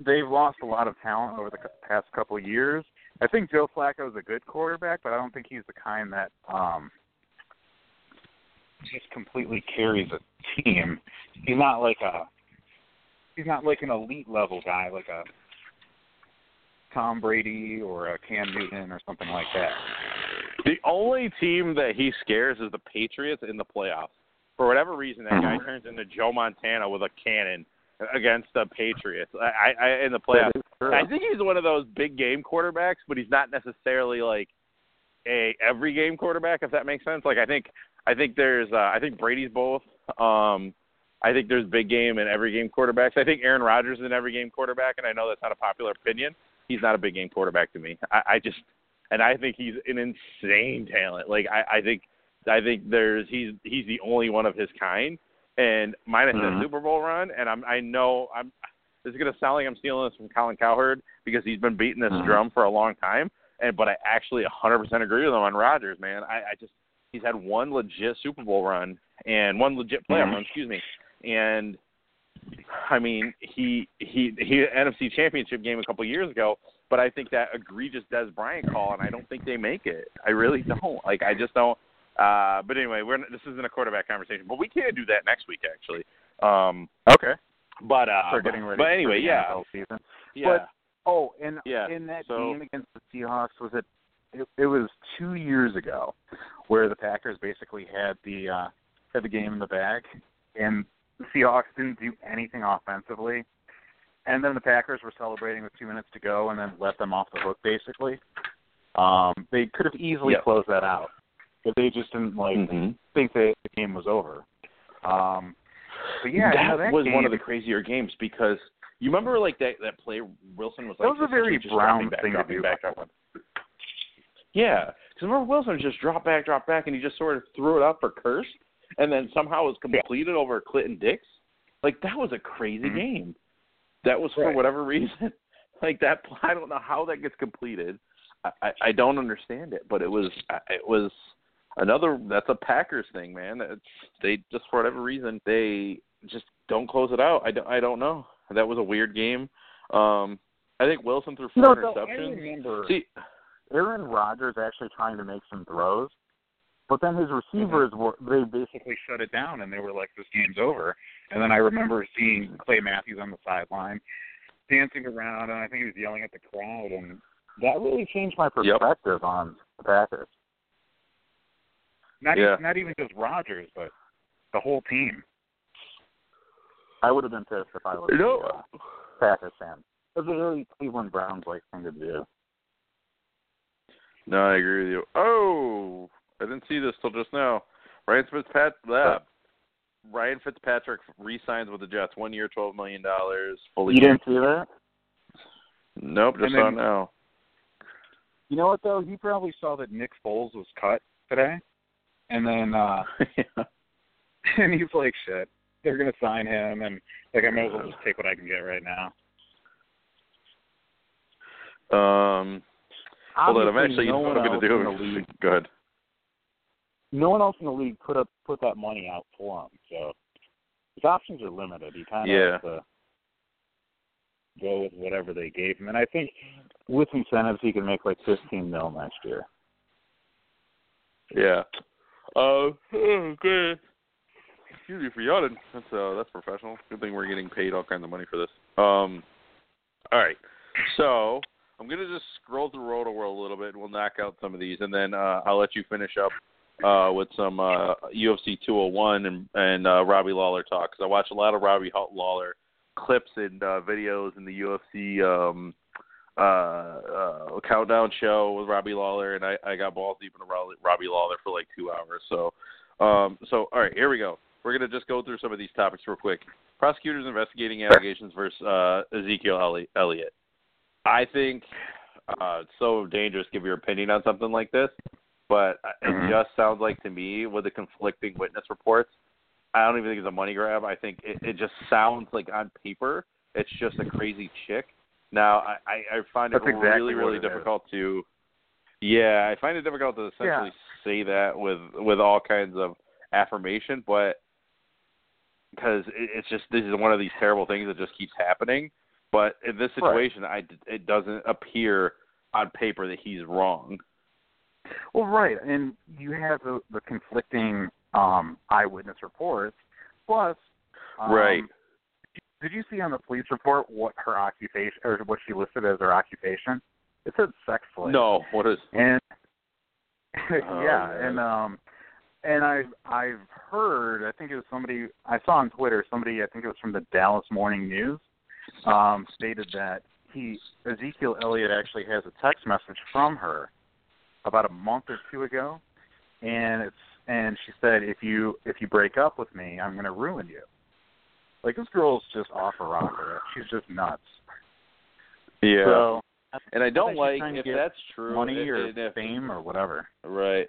C: they've lost a lot of talent over the past couple of years. I think Joe Flacco is a good quarterback, but I don't think he's the kind that um, just completely carries a team. He's not like a he's not like an elite level guy, like a Tom Brady or a Cam Newton or something like that.
B: The only team that he scares is the Patriots in the playoffs. For whatever reason, that guy
C: Mhm.
B: turns into Joe Montana with a cannon, against the Patriots. I, I in the playoffs. I think he's one of those big game quarterbacks, but he's not necessarily like a every game quarterback. If that makes sense. Like I think I think there's uh, I think Brady's both. Um, I think there's big game and every game quarterbacks. I think Aaron Rodgers is an every game quarterback, and I know that's not a popular opinion. He's not a big game quarterback to me. I, I just and I think he's an insane talent. Like I, I think I think there's he's he's the only one of his kind. And minus
C: Mhm.
B: that Super Bowl run, and I'm I know I'm this is gonna sound like I'm stealing this from Colin Cowherd because he's been beating this
C: Mhm.
B: drum for a long time. And but I actually 100% agree with him on Rodgers, man. I, I just he's had one legit Super Bowl run and one legit playoff
C: Mhm.
B: run, excuse me. And I mean, he he he NFC Championship game a couple years ago, but I think that egregious Dez Bryant call, and I don't think they make it. I really don't. Like, I just don't. Uh, but anyway, we're this isn't a quarterback conversation, but we can do that next week actually. Um,
C: Okay.
B: but uh,
C: Start getting ready.
B: But
C: for
B: anyway,
C: the
B: yeah,
C: NFL season.
B: yeah,
C: Oh, and
B: Yeah,
C: in that
B: so-
C: game against the Seahawks, was it, it? It was two years ago, where the Packers basically had the uh, had the game in the bag, and the Seahawks didn't do anything offensively, and then the Packers were celebrating with two minutes to go, and then let them off the hook basically. Um, they could have easily
B: Yep.
C: closed that out, but they just didn't like
B: hmm
C: think that the game was over. Um, but yeah,
B: that,
C: you know, that
B: was one of the crazier games because you remember like that that play Wilson was
C: That
B: like
C: was a very Brown
B: back,
C: thing to do,
B: back,
C: the
B: Yeah, because remember Wilson just dropped back, dropped back, and he just sort of threw it up for Kearse, and then somehow it was completed over Clinton Dix. Like that was a crazy
C: Mhm.
B: game. That was for
C: Right.
B: whatever reason. Like that, I don't know how that gets completed. I, I, I don't understand it, but it was it was another. That's a Packers thing, man. It's they just for whatever reason they just don't close it out. I don't, I don't know. That was a weird game. Um, I think Wilson threw four
C: No, I
B: interceptions.
C: remember
B: See,
C: Aaron Rodgers actually trying to make some throws, but then his receivers were they basically shut it down and they were like, "This game's over." And then I remember seeing Clay Matthews on the sideline dancing around, and I think he was yelling at the crowd, and that really changed my
B: Yep.
C: perspective on the Packers. Not
B: Yeah.
C: even, not even just Rodgers, but the whole team. I would have been pissed if I was a
B: No.
C: uh, Packers fan. It was a very Cleveland Browns like thing to do.
B: No, I agree with you. Oh, I didn't see this till just now. Ryan Fitzpatrick, uh, Ryan Fitzpatrick re-signs with the Jets, one year, twelve million dollars, fully.
C: You didn't see that?
B: Nope, just saw it now.
C: You know what though? He probably saw that Nick Foles was cut today, and then uh
B: yeah.
C: and he's like, "Shit, they're gonna sign him," and like I might as well just take what I can get right now.
B: Um, hold on, I'm actually.
C: no
B: you know what I'm gonna do?
C: league,
B: Go ahead.
C: No one else in the league put up put that money out for him, so his options are limited. He kind of
B: Yeah.
C: has to go with whatever they gave him, and I think with incentives he can make like 15 mil next year.
B: Yeah. Uh, oh, good. Excuse me for yawning. That's uh, that's professional. Good thing we're getting paid all kinds of money for this. Um, all right. So I'm gonna just scroll through Rotoworld a little bit, and we'll knock out some of these, and then uh, I'll let you finish up uh, with some uh, UFC 201 and and uh, Robbie Lawler talk. Because I watch a lot of Robbie Lawler clips and uh, videos in the UFC um, uh, uh, countdown show with Robbie Lawler, and I, I got balls deep into Robbie, Lawler for like two hours. So, um, so all right, here we go. We're gonna just go through some of these topics real quick. Prosecutors investigating allegations versus uh, Ezekiel Elli- Elliott. I think uh, it's so dangerous to give your opinion on something like this, but it
C: Mhm.
B: just sounds like to me with the conflicting witness reports. I don't even think it's a money grab. I think it, it just sounds like on paper it's just a crazy chick. Now I, I, I find it
C: exactly
B: really really
C: it is.
B: difficult to. Yeah, I find it difficult to essentially say that with with all kinds of affirmation, but because it, it's just this is one of these terrible things that just keeps happening. But in this
C: Right.
B: situation, I it doesn't appear on paper that he's wrong.
C: Well, right, and you have the, the conflicting um, eyewitness reports. Plus, um,
B: Right.
C: Did you see on the police report what her occupation or what she listed as her occupation? It said sex slave.
B: No, what is?
C: And
B: Oh,
C: yeah,
B: man.
C: and um, and I've I've heard. I think it was somebody I saw on Twitter. Somebody I think it was from the Dallas Morning News um, stated that he Ezekiel Elliott actually has a text message from her about a month or two ago, and it's and she said if you if you break up with me, I'm going to ruin you. Like this girl's just off her rocker. She's just nuts.
B: Yeah.
C: So,
B: and I don't like if that's true.
C: money
B: if,
C: or
B: if,
C: fame or whatever.
B: Right.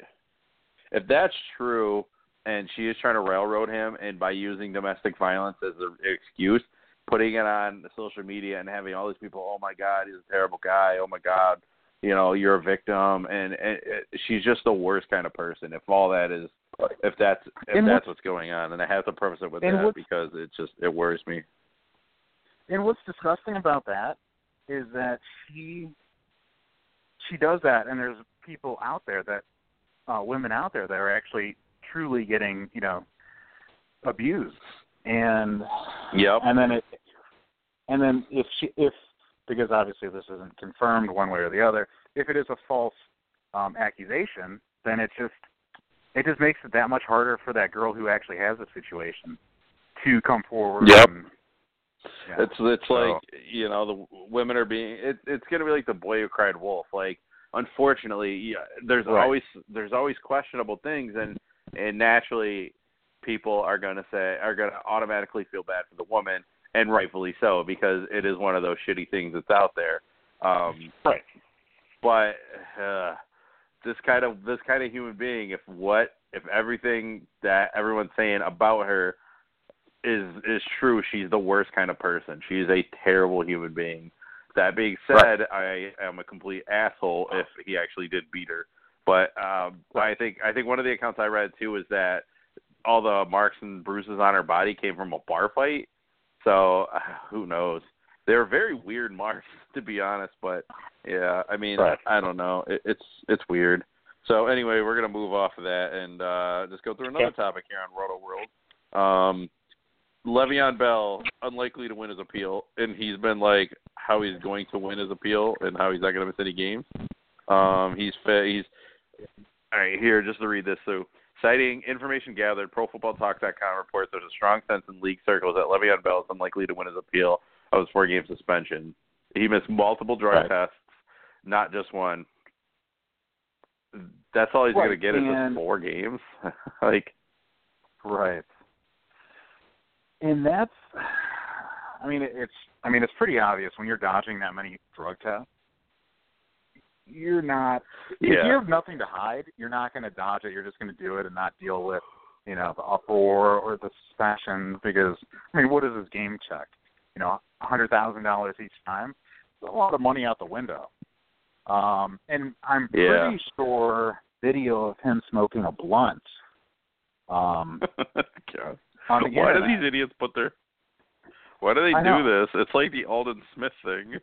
B: If that's true, and she is trying to railroad him, and by using domestic violence as an excuse, putting it on social media and having all these people, oh my God, he's a terrible guy. Oh my God, you know, you're a victim, and, and she's just the worst kind of person. If all that is, if that's if
C: And
B: that's
C: what's-
B: what's going on, and I have to preface it with that because it just it worries me.
C: And what's disgusting about that is that she she does that, and there's people out there that uh, women out there that are actually truly getting you know abused, and
B: Yep.
C: and then it and then if she if because obviously this isn't confirmed one way or the other, if it is a false um, accusation, then it just it just makes it that much harder for that girl who actually has a situation to come forward.
B: Yep.
C: And, yeah.
B: It's it's
C: So-
B: like you know the women are being it, it's gonna be like the boy who cried wolf. Like unfortunately, yeah, there's
C: Right.
B: always there's always questionable things, and and naturally people are gonna say are gonna automatically feel bad for the woman, and rightfully so because it is one of those shitty things that's out there. Um,
C: right.
B: but uh, this kind of this kind of human being, if what if everything that everyone's saying about her is is true, she's the worst kind of person. She's a terrible human being. That being said, I am a complete asshole if he actually did beat her. But um I think I think one of the accounts I read too is that all the marks and bruises on her body came from a bar fight. So uh, who knows? They're very weird marks, to be honest. But yeah, I mean,
C: Right.
B: I don't know. It, it's it's weird. So anyway, we're gonna move off of that and uh just go through another topic here on Rotoworld. Um, Le'Veon Bell unlikely to win his appeal, and he's been like how he's going to win his appeal and how he's not going to miss any games. Um, he's fa- he's all right here just to read this through. Citing information gathered, ProFootballTalk.com reports there's a strong sense in league circles that Le'Veon Bell is unlikely to win his appeal of his four-game suspension. He missed multiple drug
C: Right.
B: tests, not just one. That's all he's
C: Right,
B: going to get is
C: and-
B: just four games. like,
C: Right. And that's, I mean, it's, I mean, it's pretty obvious when you're dodging that many drug tests. You're not. If you have nothing to hide, you're not going to dodge it. You're just going to do it and not deal with, you know, the uproar or the suspension. Because I mean, what is his game check? You know, a hundred thousand dollars each time. It's a lot of money out the window. Um, and I'm
B: Yeah.
C: pretty sure video of him smoking a blunt. Um,
B: God.
C: on the
B: Why do these idiots put their? Why do they
C: I
B: do
C: know.
B: this? It's like the Aldon Smith thing,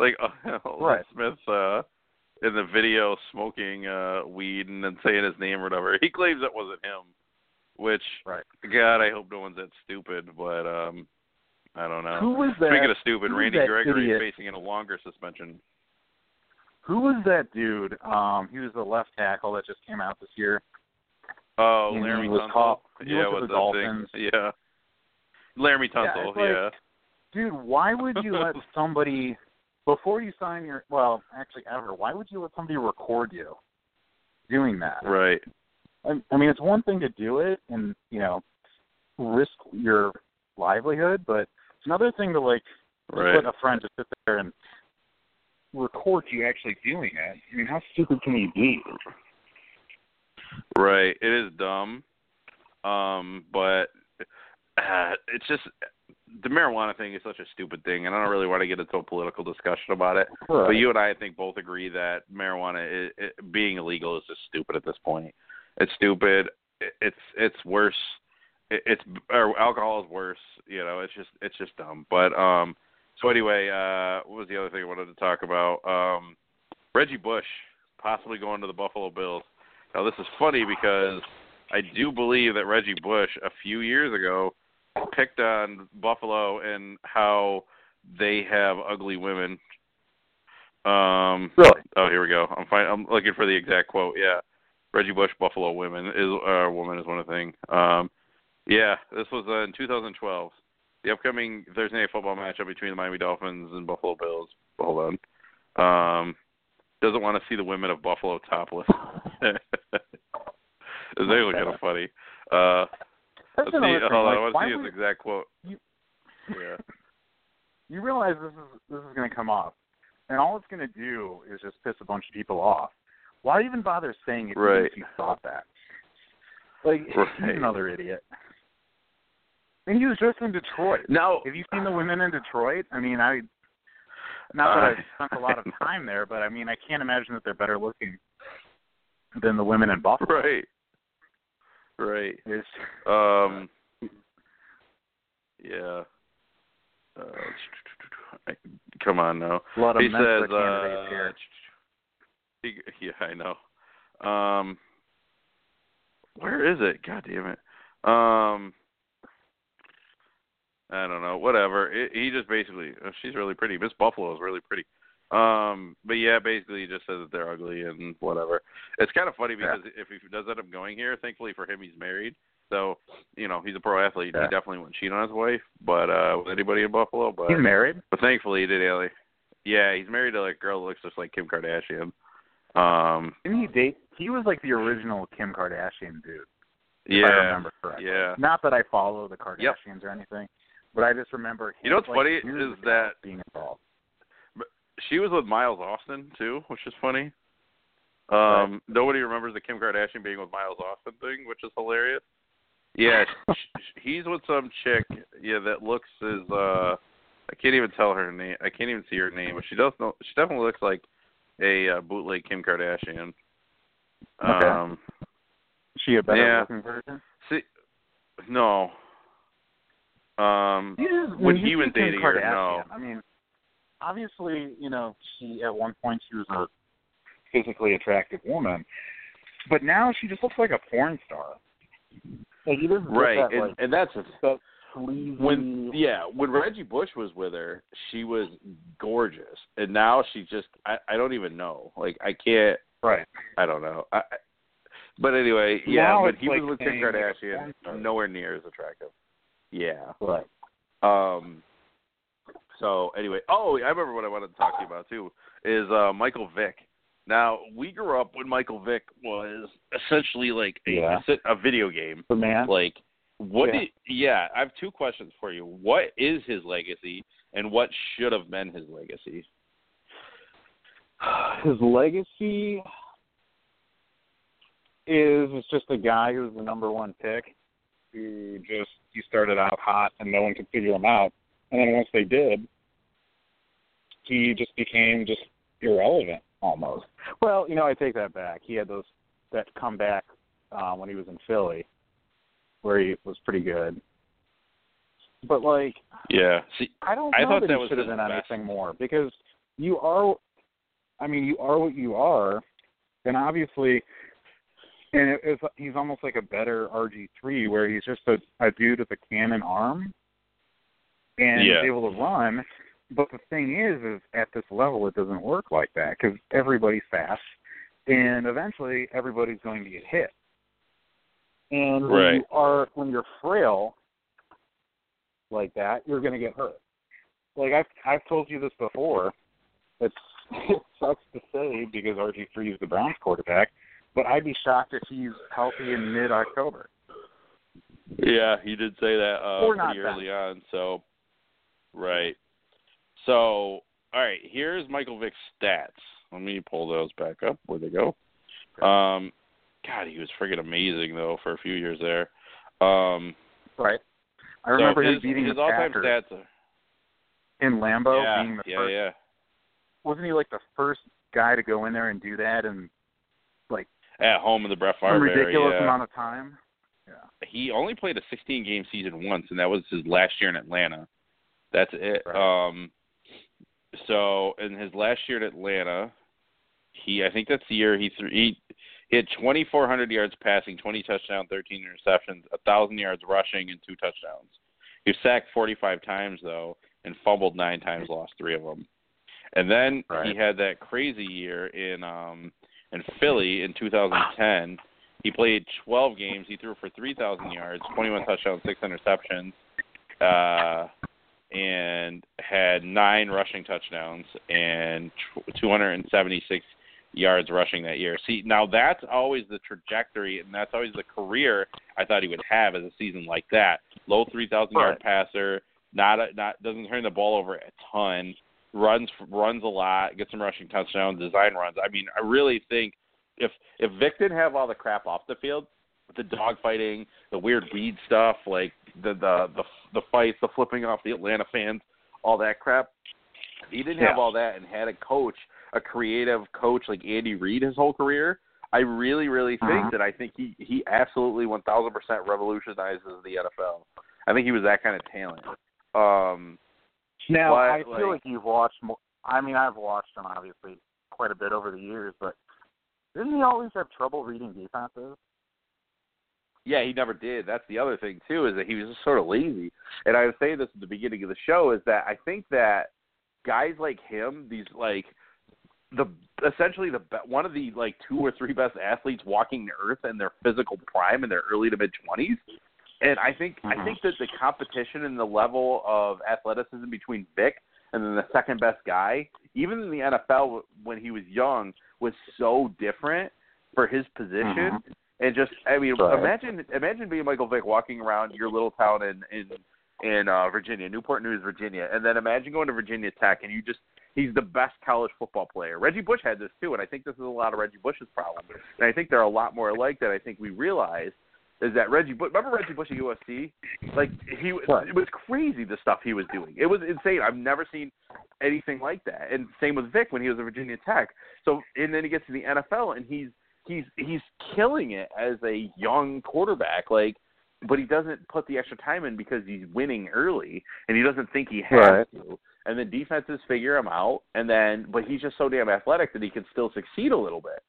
B: like uh, Aldon
C: Right.
B: Smith uh, in the video smoking uh, weed and then saying his name or whatever. He claims it wasn't him, which
C: Right.
B: God, I hope no one's that stupid. But um, I don't know.
C: Who was that?
B: Speaking of stupid,
C: who
B: Randy Gregory
C: idiot?
B: is facing in a longer suspension.
C: Who was that dude? Um, he was the left tackle that just came out this year.
B: Oh,
C: And Laremy was
B: Tunsil.
C: caught-
B: yeah,
C: to the Dolphins.
B: thing? Yeah.
C: Laremy
B: Tunsil,
C: like-
B: yeah.
C: Dude, why would you let somebody before you sign your well, actually ever, why would you let somebody record you doing that?
B: Right.
C: I, I mean, it's one thing to do it and, you know, risk your livelihood, but it's another thing to like
B: Right.
C: let a friend just sit there and record you actually doing it. I mean, how stupid can you be?
B: Right. It is dumb. Um, but uh, it's just the marijuana thing is such a stupid thing, and I don't really want to get into a political discussion about it. But you and I, I think, both agree that marijuana is, it, being illegal is just stupid at this point. It's stupid. It, it's it's worse. It, it's or alcohol is worse. You know, it's just it's just dumb. But um, so anyway, uh, what was the other thing I wanted to talk about? Um, Reggie Bush possibly going to the Buffalo Bills. Now this is funny because I do believe that Reggie Bush a few years ago picked on Buffalo and how they have ugly women. Um
C: Really?
B: oh here we go. I'm fine I'm looking for the exact quote, yeah. Reggie Bush Buffalo women is uh woman is one of the thing. Um yeah, this was uh, in 2012. The upcoming Thursday night football matchup between the Miami Dolphins and Buffalo Bills. Hold on. Um doesn't want to see the women of Buffalo topless. they look kind of funny. Uh Let's see, hold on,
C: like,
B: I want to see his exact quote.
C: You-
B: Yeah.
C: you realize this is this is going to come off, and all it's going to do is just piss a bunch of people off. Why even bother saying it
B: Right.
C: if you thought that? Like
B: Right.
C: he's another idiot. And he was just in Detroit.
B: No,
C: Have you seen the women in Detroit? I mean, I not that
B: Uh,
C: I've spent a lot of time there, but I mean, I can't imagine that they're better looking than the women in Buffalo.
B: Right. Right.
C: It's,
B: Um. Yeah. Uh, come on now.
C: a lot of
B: He
C: Mensa
B: says.
C: candidates
B: Uh,
C: here.
B: he, yeah, I know. Um. Where is it? God damn it. Um. I don't know. Whatever. It, he just basically. Oh, she's really pretty. Miss Buffalo is really pretty. Um. But yeah, basically, he just says that they're ugly and whatever. It's kind of funny
C: Yeah.
B: because if he does end up going here, thankfully for him, he's married. So you know he's a pro athlete.
C: Yeah.
B: He definitely wouldn't cheat on his wife, but uh with anybody in Buffalo. But
C: He's married.
B: but thankfully he did. Ellie. Yeah, he's married to like a girl that looks just like Kim Kardashian. Um.
C: Didn't he date? He was like the original Kim Kardashian dude. If I
B: Yeah.
C: remember correctly.
B: Yeah.
C: Not that I follow the Kardashians
B: Yep.
C: or anything, but I just remember.
B: You know what's
C: him,
B: funny is that-
C: being involved.
B: She was with Miles Austin too, which is funny. Um, nobody remembers the Kim Kardashian being with Miles Austin thing, which is hilarious. Yeah, he's with some chick. Yeah, that looks as uh, I can't even tell her name. I can't even see her name, but she does know. She definitely looks like a uh, bootleg Kim Kardashian.
C: Okay.
B: Um,
C: Is she a better
B: Yeah.
C: looking version?
B: see, no. Um, when he was
C: Kim
B: dating her,
C: Kardashian,
B: no.
C: I mean, obviously, you know, she at one point she was a physically attractive woman, but now she just looks like a porn star. Like
B: right,
C: that,
B: and,
C: like,
B: and that's the
C: that sleazy.
B: when yeah when reggie bush was with her she was gorgeous and now she just i i don't even know like i can't
C: right.
B: i don't know I, but anyway yeah
C: Now it's
B: he
C: like
B: was with kim
C: a
B: kardashian nowhere near as attractive yeah
C: Right.
B: um so anyway oh i remember what i wanted to talk to you about too is uh michael vick now we grew up when michael vick was essentially like a
C: Yeah.
B: a video game
C: The man.
B: like what
C: Yeah.
B: did yeah i have two questions for you what is his legacy and what should have been his legacy
C: his legacy is it's just a guy who was the number one pick who just he started out hot and no one could figure him out. And then once they did, he just became just irrelevant almost. Well, you know, I take that back. He had those that comeback uh, when he was in Philly where he was pretty good. But like
B: yeah see
C: I don't
B: I
C: know
B: thought
C: that,
B: that
C: he
B: was
C: should have
B: his
C: been
B: best.
C: anything more because you are, I mean, you are what you are, and obviously, and it, it's, he's almost like a better RG three where he's just a, a dude with a cannon arm, and
B: Yeah.
C: he's able to run. But the thing is, is at this level, it doesn't work like that because everybody's fast, and eventually everybody's going to get hit. And when
B: Right.
C: you are when you're frail like that, you're going to get hurt. Like I've I've told you this before. It's it sucks to say because RG three is the Browns quarterback, but I'd be shocked if he's healthy in mid October.
B: yeah he did say that uh pretty early on so right so all right here's michael vick's stats let me pull those back up where they go um god he was friggin' amazing though for a few years there um
C: Right. I remember
B: so
C: him
B: his,
C: beating
B: his
C: the
B: all-time
C: Packers
B: stats are,
C: in Lambeau,
B: yeah,
C: being the
B: yeah,
C: first.
B: yeah.
C: Wasn't he like the first guy to go in there and do that and like
B: At home in the Brett Favre
C: ridiculous
B: area.
C: amount of time? Yeah.
B: He only played a 16 game season once, and that was his last year in Atlanta. That's it.
C: Right.
B: Um, so in his last year in Atlanta, he I think that's the year he threw he, he had 2,400 yards passing, 20 touchdowns, 13 interceptions, a thousand yards rushing, and two touchdowns. He was sacked 45 times though, and fumbled nine times, lost three of them. And then
C: Right.
B: he had that crazy year in um in Philly in 2010. He played 12 games. He threw for 3,000 yards, 21 touchdowns, six interceptions, uh, and had nine rushing touchdowns and 276 yards rushing that year. See, now that's always the trajectory, and that's always the career I thought he would have as a season like that. Low 3,000 yard passer, not a, not doesn't turn the ball over a ton, runs runs a lot, gets some rushing touchdowns, design runs. I mean, I really think if if Vick didn't have all the crap off the field, the dogfighting, the weird weed stuff, like the the the the fights, the flipping off the Atlanta fans, all that crap. He didn't
C: Yeah.
B: have all that and had a coach, a creative coach like Andy Reid his whole career. I really, really think
C: Uh-huh.
B: that I think he he absolutely one thousand percent revolutionizes the NFL. I think he was that kind of talent. Um,
C: Now
B: But,
C: I feel
B: like-
C: like you've watched more. I mean, I've watched him obviously quite a bit over the years, but didn't he always have trouble reading defenses?
B: Yeah, he never did. That's the other thing too, is that he was just sort of lazy. And I was saying this at the beginning of the show is that I think that guys like him, these like the essentially the one of the like two or three best athletes walking the earth in their physical prime in their early to mid twenties. And I think I
C: Mhm.
B: think that the competition and the level of athleticism between Vick and then the second best guy, even in the NFL when he was young, was so different for his position.
C: Mhm.
B: And just I mean,
C: Right.
B: imagine imagine being Michael Vick walking around your little town in in in uh Virginia, Newport News, Virginia, and then imagine going to Virginia Tech and you just he's the best college football player. Reggie Bush had this too, and I think this is a lot of Reggie Bush's problem. And I think there are a lot more alike that I think we realize is that Reggie Bush. Remember Reggie Bush at USC? Like he,
C: Right.
B: it was crazy the stuff he was doing. It was insane. I've never seen anything like that. And same with Vick when he was at Virginia Tech. So and then he gets to the NFL and he's he's he's killing it as a young quarterback. Like, but he doesn't put the extra time in because he's winning early and he doesn't think he has
C: Right.
B: to. And then defenses figure him out, and then but he's just so damn athletic that he can still succeed a little bit.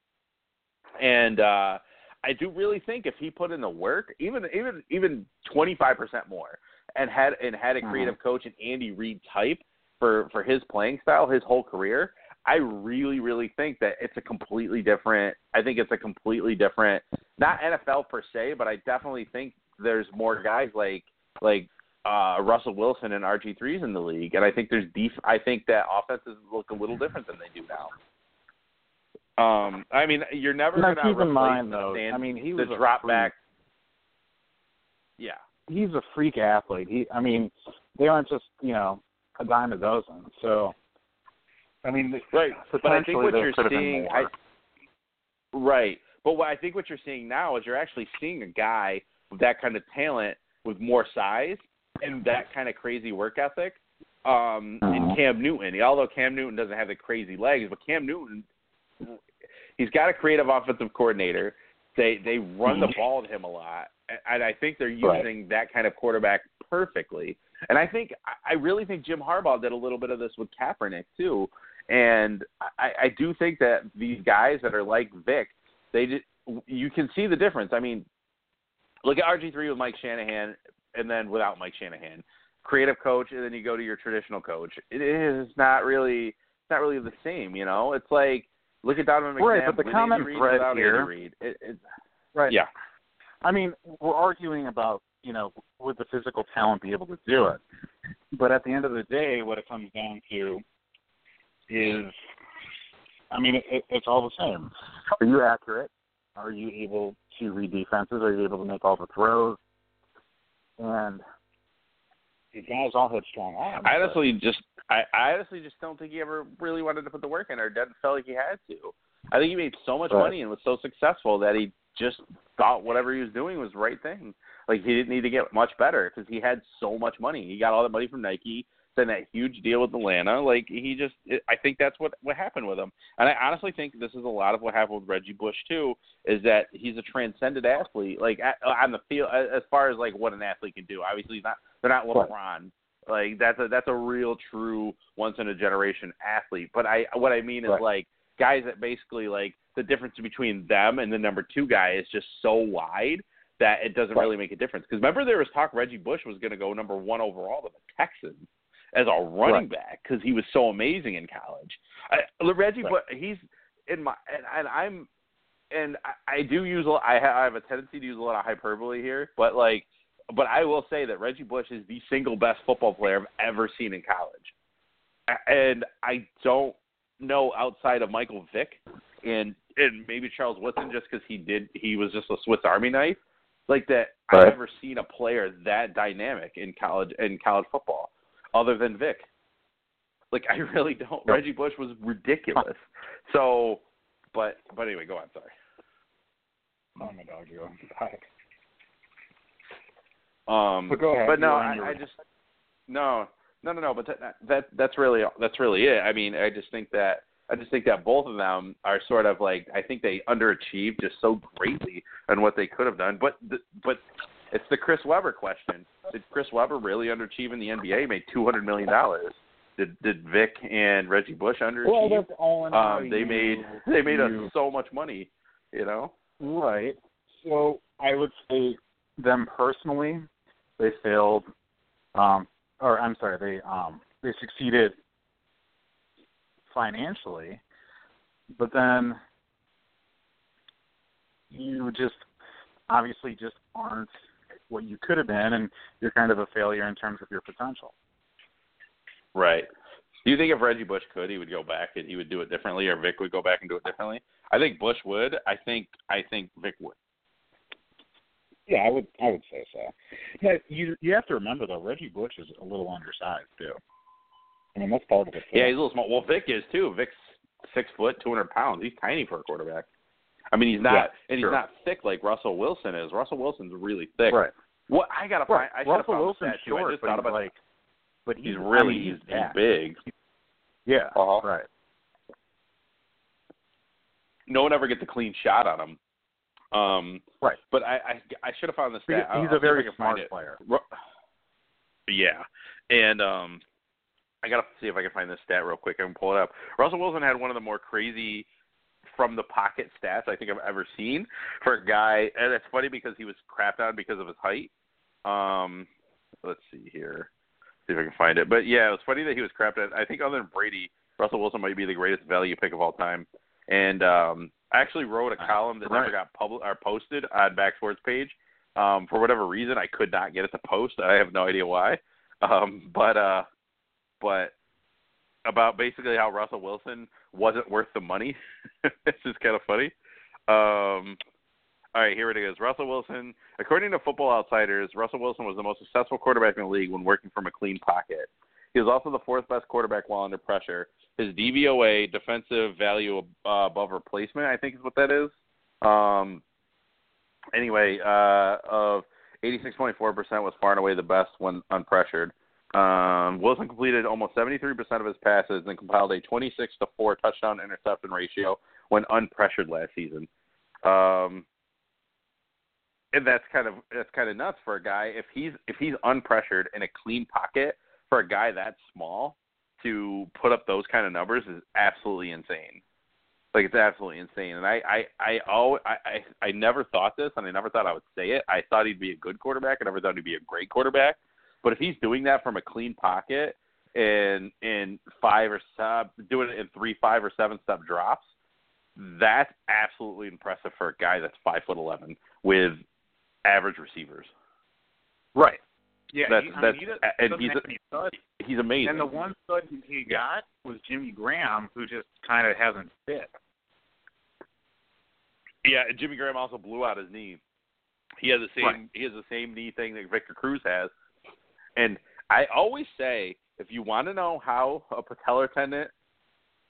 B: And uh I do really think if he put in the work, even even even twenty five percent more, and had and had a
C: Mhm.
B: creative coach and Andy Reid type for for his playing style his whole career, I really really think that it's a completely different. I think it's a completely different, not NFL per se, but I definitely think there's more guys like like uh Russell Wilson and RG threes in the league, and I think there's def- I think that offenses look a little different than they do now. Um, I mean, you're never
C: Now,
B: to
C: keep in mind,
B: the
C: though,
B: stand-
C: I mean, he
B: the
C: was a
B: drop
C: freak.
B: back. Yeah,
C: He's a freak athlete. He, I mean, they aren't just you know a dime a dozen. So, I mean,
B: right. But I think what you're
C: could have been
B: seeing. I, right. But what I think what you're seeing now is you're actually seeing a guy with that kind of talent, with more size and that kind of crazy work ethic. Um, in
C: Mhm.
B: Cam Newton, although Cam Newton doesn't have the crazy legs, but Cam Newton, he's got a creative offensive coordinator. They they run the
C: Mhm.
B: ball to him a lot, and- and I think they're
C: Right.
B: using that kind of quarterback perfectly. And I think I- I really think Jim Harbaugh did a little bit of this with Kaepernick too. And I, I do think that these guys that are like Vick, they just, you can see the difference. I mean, look at RG three with Mike Shanahan, and then without Mike Shanahan, creative coach, and then you go to your traditional coach. It is not really, it's not really the same. You know, it's like look at Donovan McNabb
C: Right, but the common thread
B: without
C: here-.
B: It, it,
C: right.
B: yeah,
C: I mean, we're arguing about you know would the physical talent be able to do it, but at the end of the day, what it comes down to is, I mean, it, it, it's all the same. Are you accurate? Are you able to read defenses? Are you able to make all the throws? And these guys all had strong arms.
B: I honestly just I, I honestly just don't think he ever really wanted to put the work in or didn't feel like he had to. I think he made so much
C: Right.
B: money and was so successful that he just thought whatever he was doing was the right thing. Like he didn't need to get much better because he had so much money. He got all that money from Nike, then that huge deal with Atlanta. Like he just, it, I think that's what what happened with him. And I honestly think this is a lot of what happened with Reggie Bush too. Is that he's a transcended athlete, like at, on the field as far as like what an athlete can do. Obviously, he's not they're not. LeBron. Like that's a that's a real true once in a generation athlete. But I what I mean is
C: Right.
B: like guys that basically like the difference between them and the number two guy is just so wide that it doesn't
C: Right.
B: really make a difference. Because remember there was talk Reggie Bush was going to go number one overall to the Texans as a running
C: Right.
B: back because he was so amazing in college. I, Reggie,
C: Right.
B: Bush, he's in my and, and I'm and I, I do use a I have, I have a tendency to use a lot of hyperbole here, but like but I will say that Reggie Bush is the single best football player I've ever seen in college, and I don't know outside of Michael Vick and and maybe Charles Woodson just because he did he was just a Swiss Army knife like that.
C: Right.
B: I've never seen a player that dynamic in college in college football other than Vick. Like I really don't.
C: Yep.
B: Reggie Bush was ridiculous. So, but but anyway, go on. Sorry.
D: Oh my dog, you.
B: Um,
D: But go ahead,
B: But no, I, I just no, no, no, no. But that, that that's really that's really it. I mean, I just think that I just think that both of them are sort of like I think they underachieved just so greatly on what they could have done. But the, but it's the Chris Webber question. Did Chris Webber really underachieve in the NBA? He made two hundred million dollars. Did did Vick and Reggie Bush underachieve?
D: Well, that's all in how
B: um, they
D: you-
B: made they made
D: you-
B: us so much money. You know.
D: right. So
C: I would say them personally, they failed. Um, or I'm sorry, they um they succeeded financially, but then you just obviously just aren't what you could have been, and you're kind of a failure in terms of your potential.
B: Right. Do you think if Reggie Bush could, he would go back and he would do it differently, or Vick would go back and do it differently? I think Bush would. I think I think Vick would.
D: yeah, I would I would say so. Yeah, you you have to remember though, Reggie Bush is a little undersized too. I mean that's part of it. too.
B: Yeah, he's a little small. Well, Vick is too. Vick's six foot, two hundred pounds. He's tiny for a quarterback. I mean, he's not,
C: Yeah,
B: and he's
C: sure.
B: not thick like Russell Wilson is. Russell Wilson's really thick.
C: Right.
B: What I gotta find. I should've
C: Russell Wilson's
B: stat. I
C: short,
B: just
C: but
B: thought
C: he's
B: about
C: like, but
B: he's
C: he's,
B: really
C: I mean,
B: he's,
C: he's,
B: he's big.
C: Yeah.
B: Uh-huh.
C: Right.
B: No one ever gets a clean shot on him. Um,
C: Right.
B: But I I, I should have found the stat.
C: He's
B: I'll
C: a
B: see if I
C: very
B: can
C: smart player.
B: Yeah, and um, I gotta see if I can find this stat real quick. I can pull it up. Russell Wilson had one of the more crazy from the pocket stats I think I've ever seen for a guy, and it's funny because he was crapped on because of his height. Um, let's see here, see if I can find it. But yeah, it was funny that he was crapped on. I think other than Brady, Russell Wilson might be the greatest value pick of all time. And um, I actually wrote a column that never got public or posted on Back Sports page. Um, for whatever reason, I could not get it to post. I have no idea why. Um, but uh, but about basically how Russell Wilson wasn't worth the money. it's just kind of funny. Um, all right, here it is. Russell Wilson, according to Football Outsiders, Russell Wilson was the most successful quarterback in the league when working from a clean pocket. He was also the fourth best quarterback while under pressure. His DVOA, defensive value uh, above replacement, I think is what that is. Um, anyway, uh, of 86.4% was far and away the best when unpressured. Um, Wilson completed almost 73% of his passes and compiled a 26 to 4 touchdown interception ratio when unpressured last season. Um, and that's kind of that's kind of nuts for a guy if he's if he's unpressured in a clean pocket for a guy that small to put up those kind of numbers is absolutely insane. Like it's absolutely insane. And I I I always, I I I never thought this, and I never thought I would say it. I thought he'd be a good quarterback. I never thought he'd be a great quarterback. But if he's doing that from a clean pocket and in five or sub doing it in three, five or seven step drops, that's absolutely impressive for a guy that's five foot eleven with average receivers.
C: Right. Yeah.
B: That's
C: he, I
B: that's
C: mean, he does,
B: and he's
C: have any studs.
B: he's amazing.
C: And the one stud he got was Jimmy Graham, who just kind of hasn't fit.
B: Yeah, and Jimmy Graham also blew out his knee. He has the same
C: Right.
B: he has the same knee thing that Victor Cruz has. And I always say if you want to know how a patellar tendon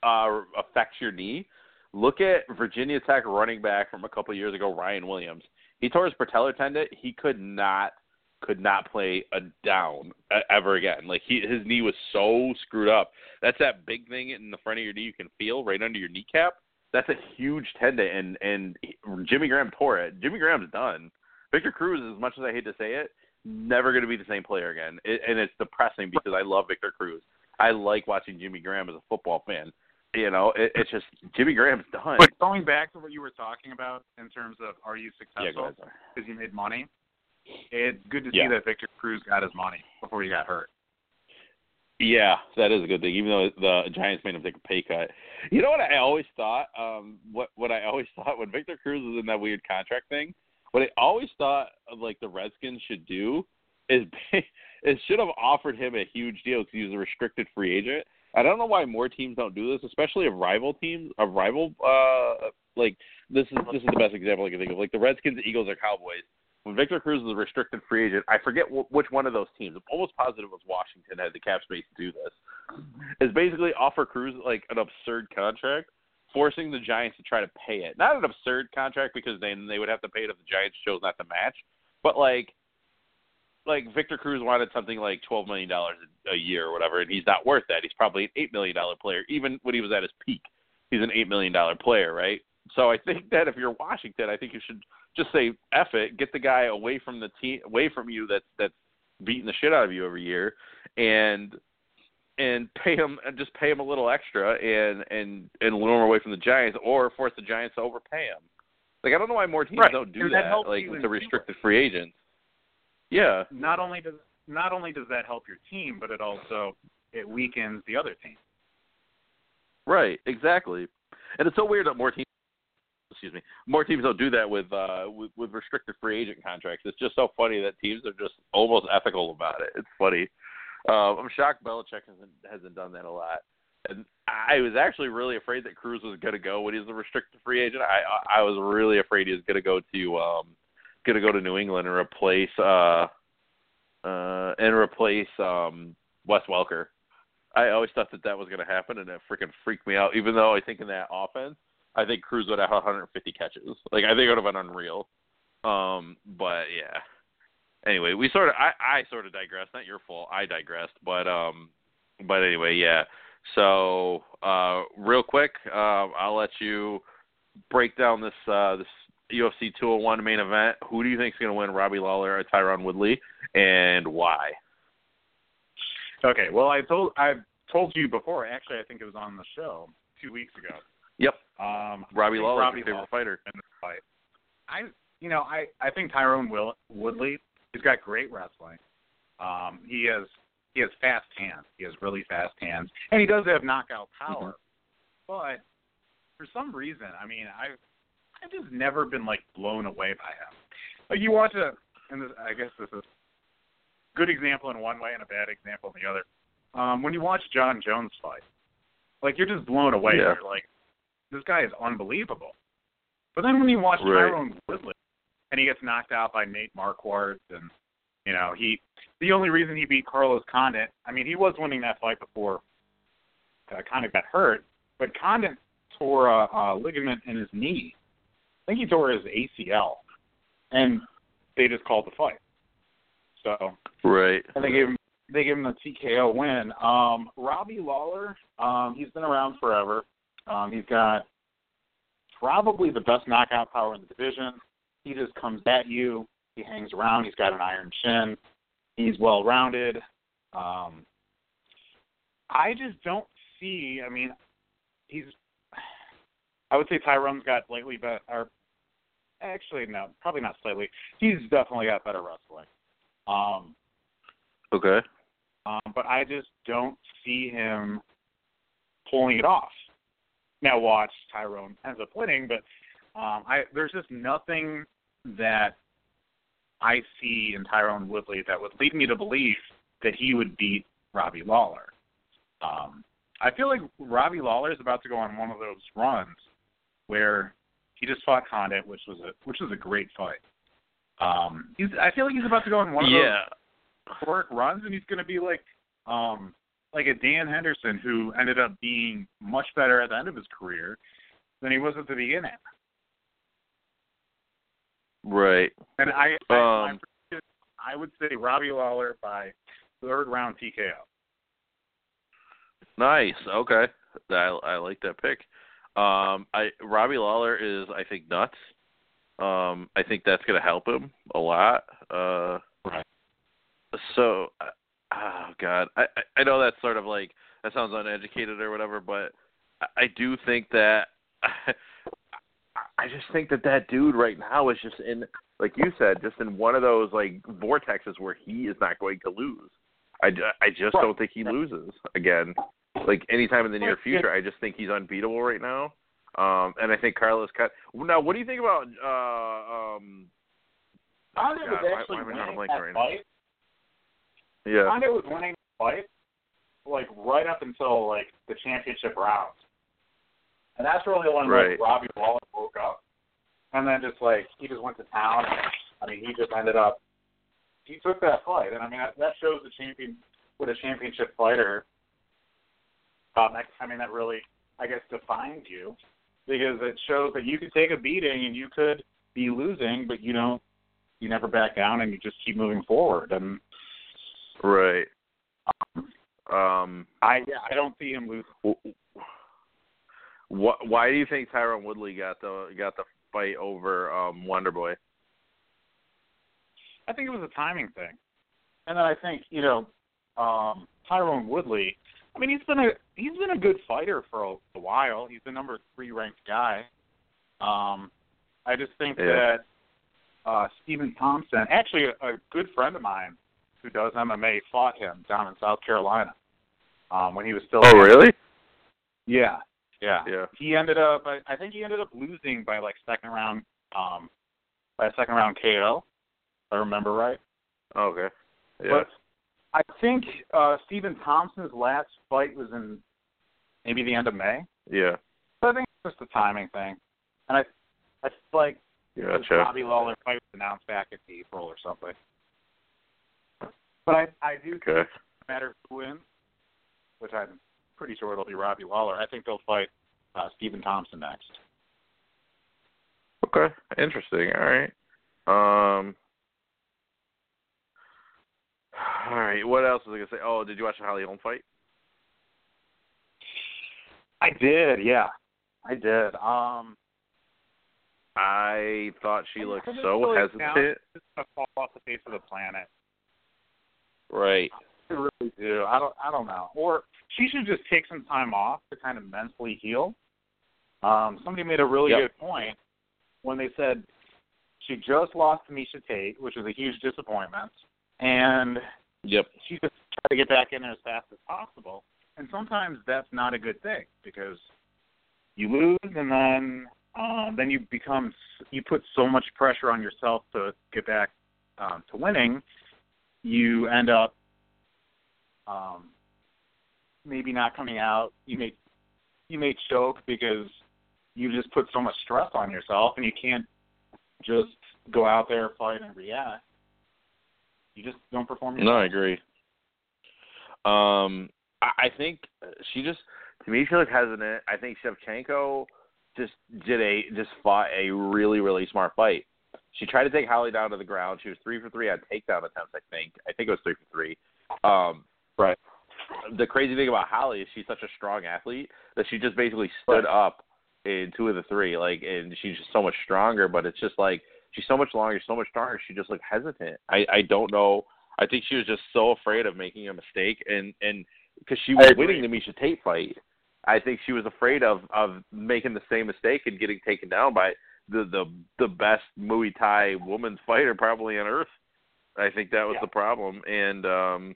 B: uh, affects your knee, look at Virginia Tech running back from a couple of years ago, Ryan Williams. He tore his patellar tendon. He could not could not play a down ever again. Like he his knee was so screwed up. That's that big thing in the front of your knee you can feel right under your kneecap. That's a huge tendon, and and Jimmy Graham tore it. Jimmy Graham's done. Victor Cruz, as much as I hate to say it, never going to be the same player again. It, and it's depressing because I love Victor Cruz. I like watching Jimmy Graham as a football fan. You know, it, it's just Jimmy Graham's done.
C: But going back to what you were talking about in terms of are you successful because you made money, it's good to
B: Yeah.
C: see that Victor Cruz got his money before he got hurt.
B: Yeah, that is a good thing. Even though the Giants made him take a pay cut. You know what I always thought? Um, what what I always thought when Victor Cruz was in that weird contract thing. What I always thought of, like the Redskins should do is is should have offered him a huge deal because he was a restricted free agent. I don't know why more teams don't do this, especially of rival teams, of rival uh like this is this is the best example I can think of. Like the Redskins, Eagles, or Cowboys when Victor Cruz was a restricted free agent, I forget w- which one of those teams. I'm almost positive it was Washington had the cap space to do this. Is basically offer Cruz like an absurd contract, forcing the Giants to try to pay it. Not an absurd contract because then they would have to pay it if the Giants chose not to match, but like like Victor Cruz wanted something like twelve million dollars a year or whatever, and he's not worth that. He's probably an eight million dollar player, even when he was at his peak. He's an eight million dollar player, right? So I think that if you're Washington, I think you should just say F it, get the guy away from the team, away from you that's that's beating the shit out of you every year, and and pay him and just pay him a little extra and and and lure him away from the Giants or force the Giants to overpay him. Like I don't know why more teams
C: Right.
B: don't do
C: And
B: that.
C: that
B: like with the restricted free agents. Yeah.
C: Not only does not only does that help your team, but it also it weakens the other team.
B: Right, exactly. And it's so weird that more teams excuse me, more teams don't do that with uh with, with restricted free agent contracts. It's just so funny that teams are just almost ethical about it. It's funny. Um, I'm shocked Belichick hasn't hasn't done that a lot. And I was actually really afraid that Cruz was going to go when he was a restricted free agent. I I was really afraid he was going to go to um going to go to New England and replace uh uh and replace um Wes Welker. I always thought that that was going to happen, and it freaking freaked me out. Even though I think in that offense, I think Cruz would have 150 catches. Like I think it would have been unreal. Um, but yeah. Anyway, we sort of I I sort of digressed. Not your fault. I digressed. But um, but anyway, yeah. So uh, real quick, uh, I'll let you break down this uh, this UFC 201 main event. Who do you think is going to win, Robbie Lawler or Tyron Woodley, and why?
C: Okay, well I told I told you before. Actually, I think it was on the show two weeks ago.
B: Yep,
C: Um,
B: Robbie Lawler,
C: Robbie
B: favorite
C: Lawler
B: fighter.
C: in this fight. I you know I I think Tyron Will, Woodley he's got great wrestling. Um, he has he has fast hands. He has really fast hands, and he does have knockout power. But for some reason, I mean, I I've just never been like blown away by him. Like you watch a, and this, I guess this is a good example in one way and a bad example in the other. Um, when you watch Jon Jones fight, like you're just blown away.
B: Yeah.
C: You're like, this guy is unbelievable. But then when you watch
B: Right.
C: Tyron Woodley and he gets knocked out by Nate Marquardt and you know, he the only reason he beat Carlos Condit, I mean, he was winning that fight before uh, Condit got hurt, but Condit tore a, a ligament in his knee. I think he tore his ACL, and they just called the fight. So
B: Right.
C: and they gave him they gave him the TKO win. Um, Robbie Lawler, um, he's been around forever. Um, he's got probably the best knockout power in the division. He just comes at you. He hangs around. He's got an iron chin. He's well rounded. Um, I just don't see. I mean, he's. I would say Tyron's got slightly better. Or actually, no, probably not slightly. He's definitely got better wrestling. Um,
B: Okay.
C: um, but I just don't see him pulling it off. Now watch Tyron ends up winning, but um, I there's just nothing that I see in Tyron Woodley that would lead me to believe that he would beat Robbie Lawler. Um, I feel like Robbie Lawler is about to go on one of those runs where he just fought Condit, which was a which was a great fight. Um, he's I feel like he's about to go on one of those
B: Yeah.
C: historic runs, and he's going to be like, um, like a Dan Henderson who ended up being much better at the end of his career than he was at the beginning.
B: Right.
C: And I, I,
B: Um,
C: I, I would say Robbie Lawler by third round TKO.
B: Nice. Okay. I I like that pick. Um, I Robbie Lawler is I think nuts. Um, I think that's going to help him a lot. Uh,
C: Right.
B: So, uh, oh god, I I- I know that's sort of like that sounds uneducated or whatever, but I, I do think that I just think that that dude right now is just in like you said, just in one of those like vortexes where he is not going to lose. I, I just
C: Right.
B: don't think he loses again. Like anytime in the near future, I just think he's unbeatable right now. Um, and I think Carlos cut. Now, what do you think about? Uh, um,
C: Andre
B: God,
C: was actually
B: why am I drawing a
C: winning that
B: right now?
C: fight.
B: yeah,
C: Andre was winning the fight, like right up until like the championship round, and that's really when
B: Right.
C: like Robbie Lawler woke up, and then just like he just went to town. I mean, he just ended up. He took that fight, and I mean that, that shows the champion what a championship fighter. Um, that, I mean that really, I guess, defines you because it shows that you could take a beating and you could be losing, but you don't. You never back down, and you just keep moving forward. And
B: right. Um,
C: I I don't see him lose.
B: what? Why do you think Tyron Woodley got the got the fight over um, Wonder Boy?
C: I think it was a timing thing, and then I think you know um, Tyron Woodley. I mean, he's been a he's been a good fighter for a, a while. He's the number three ranked guy. Um, I just think
B: Yeah.
C: that uh, Stephen Thompson, actually a, a good friend of mine who does MMA, fought him down in South Carolina um, when he was still.
B: Oh, really?
C: Yeah, yeah.
B: Yeah.
C: He ended up. I, I think he ended up losing by like second round. Um, by a second round KO. If I remember right.
B: Okay. Yeah.
C: But I think uh Stephen Thompson's last fight was in maybe the end of May.
B: yeah.
C: So I think it's just a timing thing. And I I feel like this
B: Gotcha.
C: Bobby Lawler fight was announced back in April or something. But I I do think
B: Okay.
C: no matter who wins, which I'm pretty sure it'll be Robbie Lawler, I think they'll fight uh Stephen Thompson next.
B: Okay. Interesting. All right. Um. All right. What else was I gonna say? Oh, did you watch the Holly Holm fight?
C: I did, yeah. I did. Um
B: I thought she looked so
C: feel like now
B: hesitant.
C: It's gonna fall off the face of the planet.
B: Right.
C: I really do. I don't. I don't know. Or she should just take some time off to kind of mentally heal. Um, somebody made a really
B: Yep.
C: good point when they said she just lost to Miesha Tate, which was a huge disappointment, and
B: Yep.
C: she just tried to get back in as fast as possible. And sometimes that's not a good thing because you lose, and then um, then you become you put so much pressure on yourself to get back um, to winning. You end up um, maybe not coming out. You may you may choke because you just put so much stress on yourself, and you can't just go out there, fight, and react. You just don't perform.
B: No, I agree. Um, I, I think she just to me she looked hesitant. I think Shevchenko just did a just fought a really really smart fight. She tried to take Holly down to the ground. She was three for three on takedown attempts. I think. I think it was three for three. Um,
C: Right.
B: The crazy thing about Holly is she's such a strong athlete that she just basically stood up in two of the three. Like, and she's just so much stronger. But it's just like she's so much longer, so much stronger. She just looked hesitant. I I don't know. I think she was just so afraid of making a mistake, and and because she was winning the Miesha Tate fight, I think she was afraid of of making the same mistake and getting taken down by the the the best Muay Thai woman's fighter probably on earth. I think that was
C: Yeah.
B: the problem, and um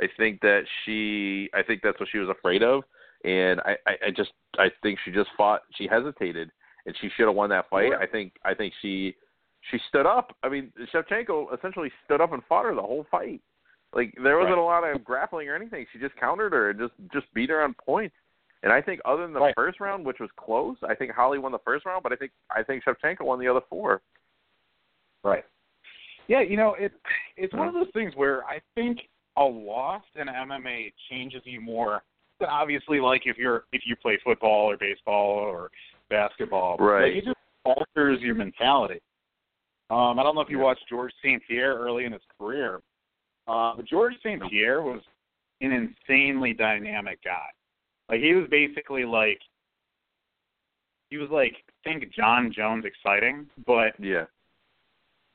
B: I think that she I think that's what she was afraid of, and I I, I just I think she just fought. She hesitated, and she should have won that fight.
C: Yeah.
B: I think I think she she stood up. I mean, Shevchenko essentially stood up and fought her the whole fight. Like there wasn't
C: Right.
B: a lot of grappling or anything. She just countered her and just just beat her on points. And I think other than the
C: Right.
B: first round, which was close, I think Holly won the first round, but I think I think Shevchenko won the other four.
C: Right. Yeah, you know, it it's one of those things where I think a loss in MMA changes you more than obviously like if you're if you play football or baseball or basketball.
B: Right.
C: Like, it just alters your mentality. Um, I don't know if you
B: Yeah.
C: watched George St. Pierre early in his career. Uh, but George St. Pierre was an insanely dynamic guy. Like he was basically like he was like think Jon Jones exciting, but
B: Yeah.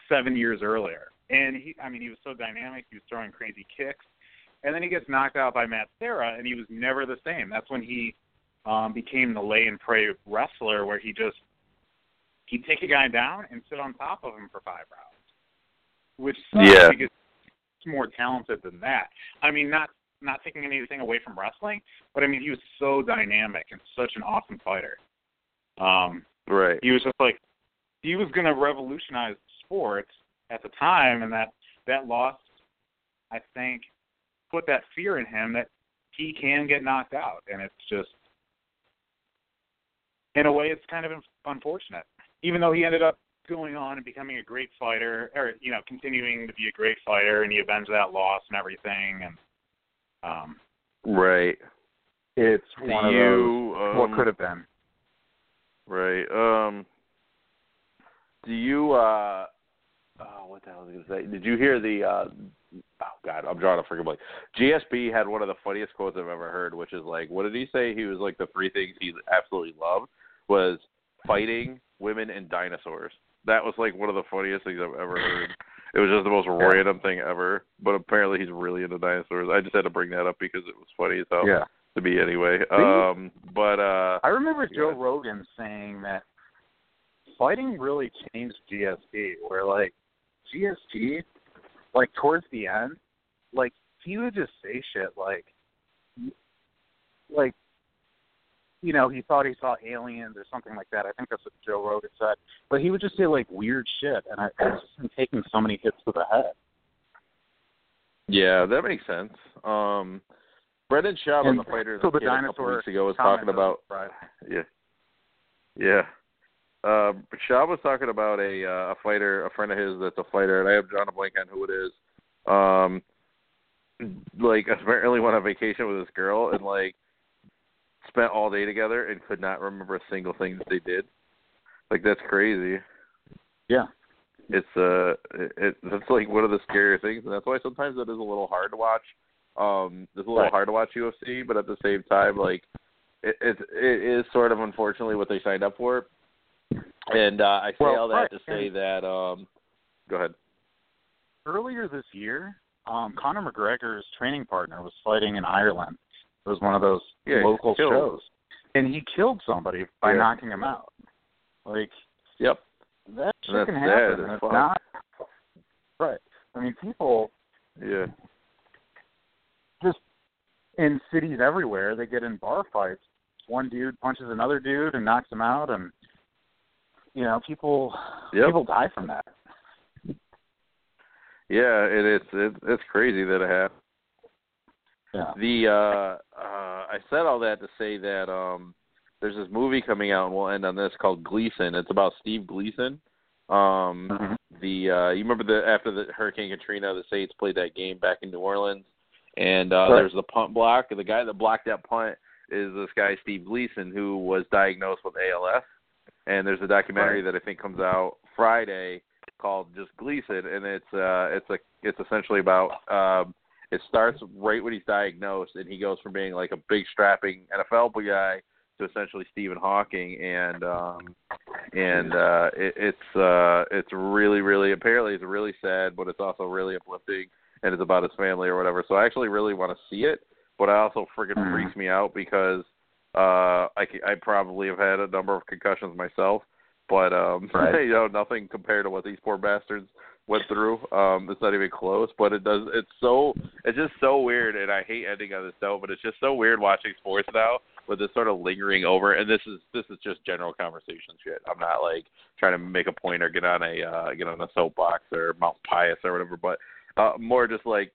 C: seven years earlier. And he, I mean, he was so dynamic. He was throwing crazy kicks, and then he gets knocked out by Matt Serra, and he was never the same. That's when he um, became the lay and pray wrestler, where he just he'd take a guy down and sit on top of him for five rounds, which sucks
B: Yeah.
C: because
D: more talented than that. I mean, not not taking anything away from wrestling, but I mean, he was so dynamic and such an awesome fighter. Um,
B: right.
D: He was just like he was going to revolutionize sports at the time, and that that loss, I think, put that fear in him that he can get knocked out, and it's just in a way it's kind of unfortunate. Even though he ended up going on and becoming a great fighter, or you know, continuing to be a great fighter, and he avenged that loss and everything, and um,
B: right.
C: It's one of
B: you,
C: those
B: um,
C: what could have been.
B: Right. Um. Do you? uh Oh, what the hell was I gonna say? Did you hear the? uh Oh God, I'm drawing a freaking blank. GSP had one of the funniest quotes I've ever heard, which is like, what did he say? He was like the three things he absolutely loved was fighting, women, and dinosaurs. That was like one of the funniest things I've ever heard. It was just the most random thing ever. But apparently he's really into dinosaurs. I just had to bring that up because it was funny as hell
C: Yeah.
B: to me anyway. Um but uh
C: I remember Joe
B: Yeah.
C: Rogan saying that fighting really changed GSP, where like GSP, like towards the end, like he would just say shit like, like, you know, he thought he saw aliens or something like that. I think that's what Joe Rogan said. But he would just say like weird shit, and I, I just been taking so many hits to the head.
B: Yeah, that makes sense. Um Brendan Schaub on the Fighters
C: so the
B: a couple weeks ago was talking about
C: Right.
B: Yeah. Yeah. Um Schaub was talking about a uh, a fighter, a friend of his that's a fighter, and I have drawn a blank on who it is. Um like apparently went on vacation with this girl and like spent all day together and could not remember a single thing that they did. Like that's crazy.
C: Yeah.
B: It's uh it, it that's like one of the scarier things and that's why sometimes it is a little hard to watch. Um it's a little
C: Right.
B: hard to watch UFC, but at the same time like it it, it is sort of unfortunately what they signed up for. And uh I say
C: Well,
B: all that
C: right,
B: to say that um go ahead.
C: earlier this year, um, Conor McGregor's training partner was fighting in Ireland. It was one of those
B: Yeah,
C: local shows, and he killed somebody by
B: Yeah.
C: knocking him out. Like
B: Yep.
C: that shit
B: That's
C: can happen. It's not right. I mean, people
B: Yeah.
C: just in cities everywhere they get in bar fights. One dude punches another dude and knocks him out, and you know people
B: Yep.
C: people die from that.
B: Yeah, it, it's it, it's crazy that it happened.
C: Yeah.
B: The uh uh I said all that to say that um there's this movie coming out and we'll end on this called Gleason. It's about Steve Gleason. Um
C: Mhm.
B: the uh you remember the after the Hurricane Katrina the Saints played that game back in New Orleans and uh
C: Right.
B: there's the punt block the guy that blocked that punt is this guy Steve Gleason who was diagnosed with ALS and there's a documentary that I think comes out Friday called just Gleason and it's uh it's a it's essentially about um it starts right when he's diagnosed and he goes from being like a big strapping NFL guy to essentially Stephen Hawking and um and uh it, it's uh it's really really apparently it's really sad but it's also really uplifting and it's about his family or whatever so I actually really want to see it but I also friggin'
C: Mhm.
B: freaks me out because uh I c- I probably have had a number of concussions myself but um
C: Right.
B: you know nothing compared to what these poor bastards went through um it's not even close but it does it's so it's just so weird and I hate ending on this note but it's just so weird watching sports now with this sort of lingering over and this is this is just general conversation shit. I'm not like trying to make a point or get on a uh get on a soapbox or Mount Pius or whatever, but uh more just like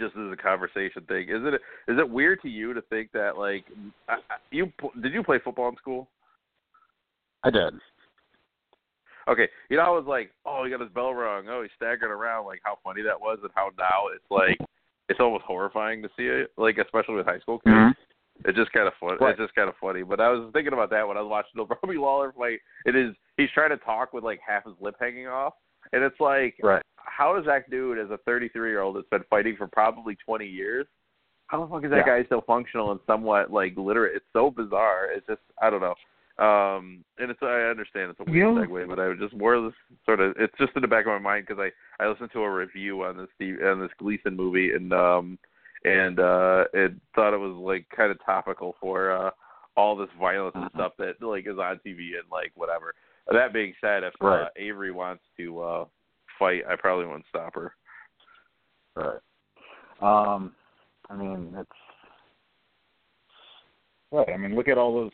B: just as a conversation thing. Is it is it weird to you to think that like I, I- you did you play football in school?
C: I did.
B: Okay, you know I was like, oh, he got his bell rung. Oh, he's staggering around. Like how funny that was, and how now it's like it's almost horrifying to see it. Like especially with high school kids.
C: Mhm.
B: It's just kind of fun.
C: Right.
B: It's just kind of funny. But I was thinking about that when I was watching the Robbie Lawler fight. It is he's trying to talk with like half his lip hanging off, and it's like,
C: Right.
B: how does that dude, as a 33 year old that's been fighting for probably 20 years, how the fuck is that
C: Yeah.
B: guy still functional and somewhat like literate? It's so bizarre. It's just I don't know. Um, and it's I understand it's a weird
C: Yeah.
B: segue, but I just more this sort of it's just in the back of my mind because I I listened to a review on this Steve on this Gleason movie and um and uh it thought it was like kind of topical for uh all this violence and
C: Mhm.
B: stuff that like is on TV and like whatever. That being said, if uh, Avery wants to uh fight, I probably won't stop her.
C: Right. Um, I mean, it's right. I mean, look at all those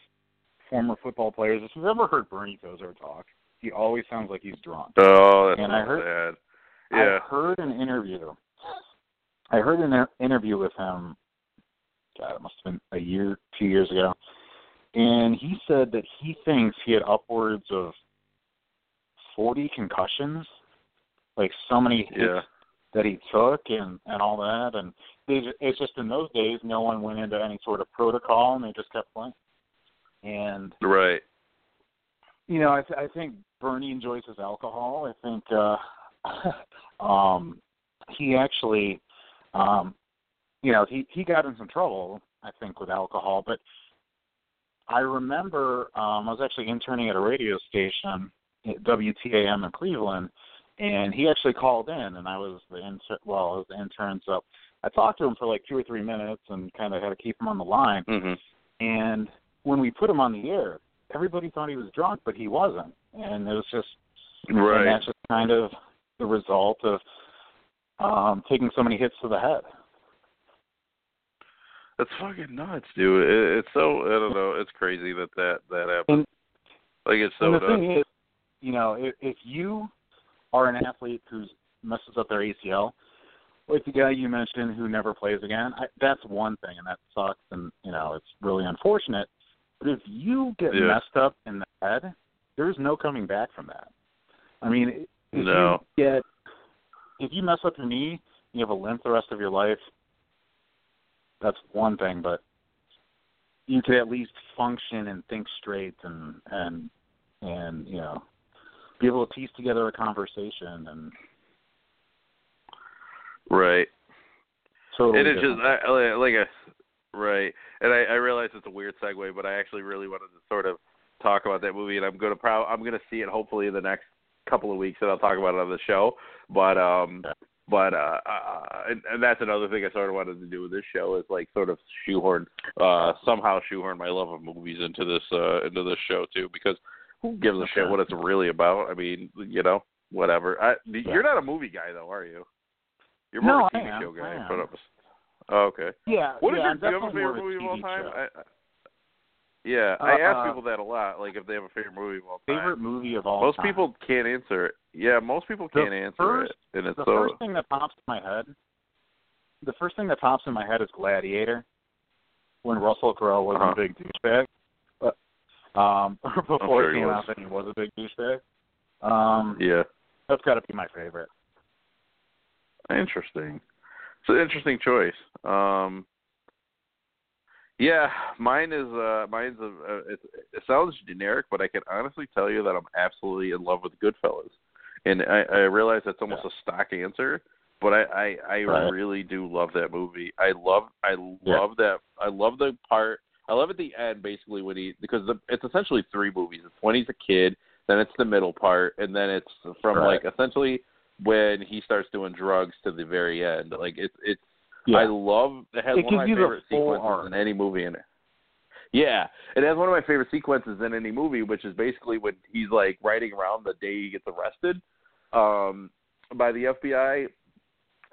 C: former football players. If you've ever heard Bernie Kosar talk, he always sounds like he's drunk.
B: Oh, that's
C: and
B: I
C: heard,
B: sad. Yeah.
C: I heard an interview. I heard an interview with him. God, it must have been a year, two years ago, and he said that he thinks he had upwards of forty concussions, like so many hits
B: Yeah.
C: that he took and and all that, and they, it's just in those days no one went into any sort of protocol and they just kept playing. And
B: Right.
C: you know, I, th- I think Bernie enjoys his alcohol. I think uh um he actually um you know, he he got in some trouble, I think, with alcohol, but I remember um I was actually interning at a radio station at WTAM in Cleveland and he actually called in and I was the intern well, I was the intern so I talked to him for like two or three minutes and kind of had to keep him on the line
B: Mhm.
C: and when we put him on the air, everybody thought he was drunk, but he wasn't. And it was just and
B: Right.
C: that's just kind of the result of um taking so many hits to the head.
B: That's fucking nuts, dude. It, it's so I don't know. It's crazy that that that happens.
C: And-
B: like it's so
C: and the
B: nuts.
C: thing is, you know, if, if you are an athlete who messes up their ACL, like the guy you mentioned who never plays again, I, that's one thing, and that sucks, and you know, it's really unfortunate. But if you get messed up in the head, there's no coming back from that. I mean, if
B: No.
C: you get if you mess up your knee, you have a limp the rest of your life. That's one thing, but you could at least function and think straight and and and you know be able to piece together a conversation and
B: right.
C: totally
B: it is
C: different.
B: just I, I- like a right, and I, I realize it's a weird segue, but I actually really wanted to sort of talk about that movie, and I'm gonna prob I'm gonna see it hopefully in the next couple of weeks, and I'll talk about it on the show. But um, but uh, uh and, and that's another thing I sort of wanted to do with this show is like sort of shoehorn uh somehow shoehorn my love of movies into this uh into this show too because who gives a shit what it's really about? I mean, you know, whatever. I, you're not a movie guy though, are you? You're more
C: No,
B: of a
C: I
B: TV
C: am.
B: show guy.
C: I am.
B: Put up a, oh, okay.
C: yeah.
B: What is
C: yeah,
B: your,
C: I'm
B: do you have a favorite movie of all time? I, I, yeah,
C: Uh,
B: I ask
C: uh,
B: people that a lot, like if they have a favorite movie of all time.
C: Favorite movie of all
B: most
C: time.
B: Most people can't answer it. Yeah, most people can't answer
C: first-
B: it, and it's
C: the
B: so.
C: first thing that pops in my head, the first thing that pops in my head is Gladiator, when Russell Crowe was
B: Uh-huh.
C: a big douchebag. But um, before
B: sure he
C: came
B: was.
C: out that he was a big douchebag. Um,
B: Yeah,
C: that's got to be my favorite.
B: interesting. It's an interesting choice. Um, yeah, mine is uh mine's a, uh, it, it sounds generic, but I can honestly tell you that I'm absolutely in love with Goodfellas, and I, I realize that's almost a stock answer, but I I, I
C: Right.
B: really do love that movie. I love I
C: Yeah.
B: love that I love the part. I love at the end basically when he because the, it's essentially three movies. It's when he's a kid, then it's the middle part, and then it's from
C: Right.
B: like essentially when he starts doing drugs to the very end. Like it's it's
C: Yeah.
B: I love it has
C: It
B: one of my
C: you
B: favorite sequences
C: arc.
B: in any movie in it. Yeah, it has one of my favorite sequences in any movie, which is basically when he's like riding around the day he gets arrested um, by the FBI.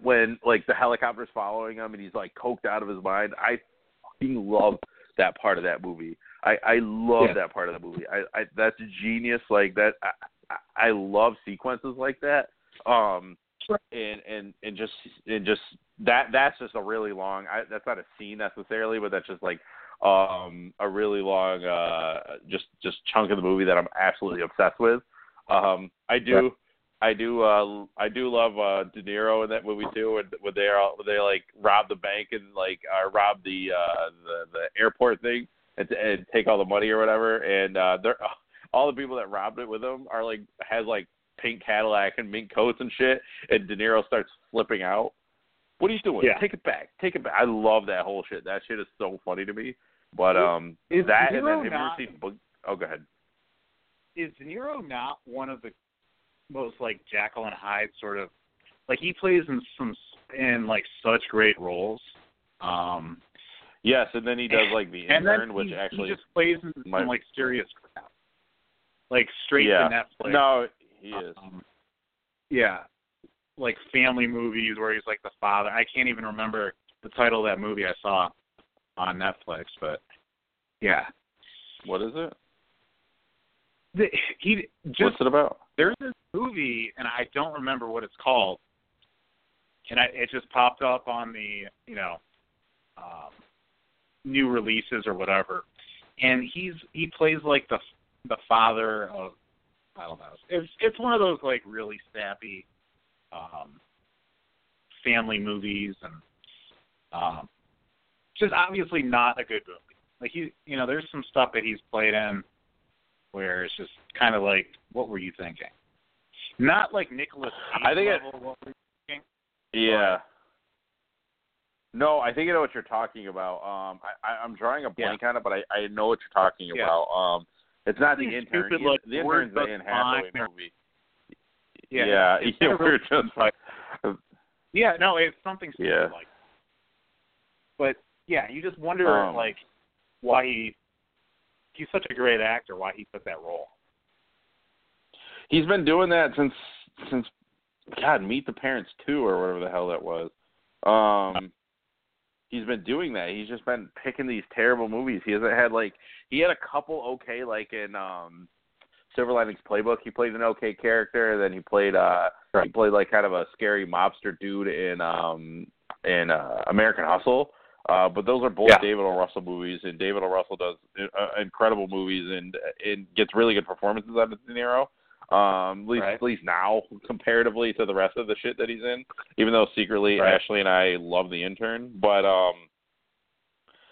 B: When like the helicopter's following him and he's like coked out of his mind. I fucking love that part of that movie. I I love
C: Yeah.
B: that part of the movie. I, I that's genius. Like that. I I love sequences like that. Um, and and and just and just that that's just a really long. I, that's not a scene necessarily, but that's just like um a really long uh just just chunk of the movie that I'm absolutely obsessed with. Um, I do.
C: Yeah.
B: I do uh I do love uh De Niro in that movie too when when they are when they like rob the bank and like uh rob the uh the the airport thing and, and take all the money or whatever and uh they're all the people that robbed it with them are like has like pink Cadillac and mink coats and shit and De Niro starts flipping out. What are you doing?
C: Yeah.
B: Take it back. Take it back. I love that whole shit. That shit is so funny to me. But um
C: Is
B: that and then
C: Niro
B: have you ever
C: not-
B: Oh go ahead.
D: is De Niro not one of the most like Jekyll and Hyde sort of like he plays in some in like such great roles. Um
B: Yes, and then he does like the intern,
D: then
B: which
D: he,
B: actually
D: he just plays in
B: my-
D: some like serious crap. Like straight
B: yeah.
D: to Netflix.
B: No, he is.
D: Um, yeah.
C: like family movies where he's like the father. I can't even remember the title of that movie I saw on Netflix, but yeah.
B: What is it?
C: The, he just
B: What's it about?
C: there's this movie and I don't remember what it's called, and I, it just popped up on the you know um, new releases or whatever, and he's he plays like the the father of I don't know. It's it's one of those like really sappy um, family movies and um, just obviously not a good movie. Like he, you know, there's some stuff that he's played in where it's just kind of like, what were you thinking? Not like Nicholas
B: I think it-
C: what were you thinking?
B: Yeah. No, I think I know what you're talking about. Um, I, I, I'm drawing a blank on it, but I, I know what you're talking
C: Yeah.
B: about. Um, it's not the intern.
C: stupid, like,
B: the intern's the Anne Hathaway movie.
C: Yeah,
B: yeah,
C: it's
B: yeah, were just
C: like- Yeah, no, it's something stupid
B: Yeah.
C: like. But yeah, you just wonder
B: Um,
C: like why he he's such a great actor, why he took that role.
B: He's been doing that since since God, Meet the Parents two or whatever the hell that was. Um, he's been doing that. He's just been picking these terrible movies. He hasn't had like he had a couple okay like in um Silver Linings Playbook. He played an okay character. Then he played uh he played like kind of a scary mobster dude in um in uh American Hustle. Uh, but those are both
C: Yeah.
B: David O. Russell movies, and David O. Russell does uh, incredible movies and and gets really good performances out of De Niro. Um, at least
C: Right.
B: at least now, comparatively to the rest of the shit that he's in. Even though secretly
C: Right.
B: Ashley and I love The Intern, but um,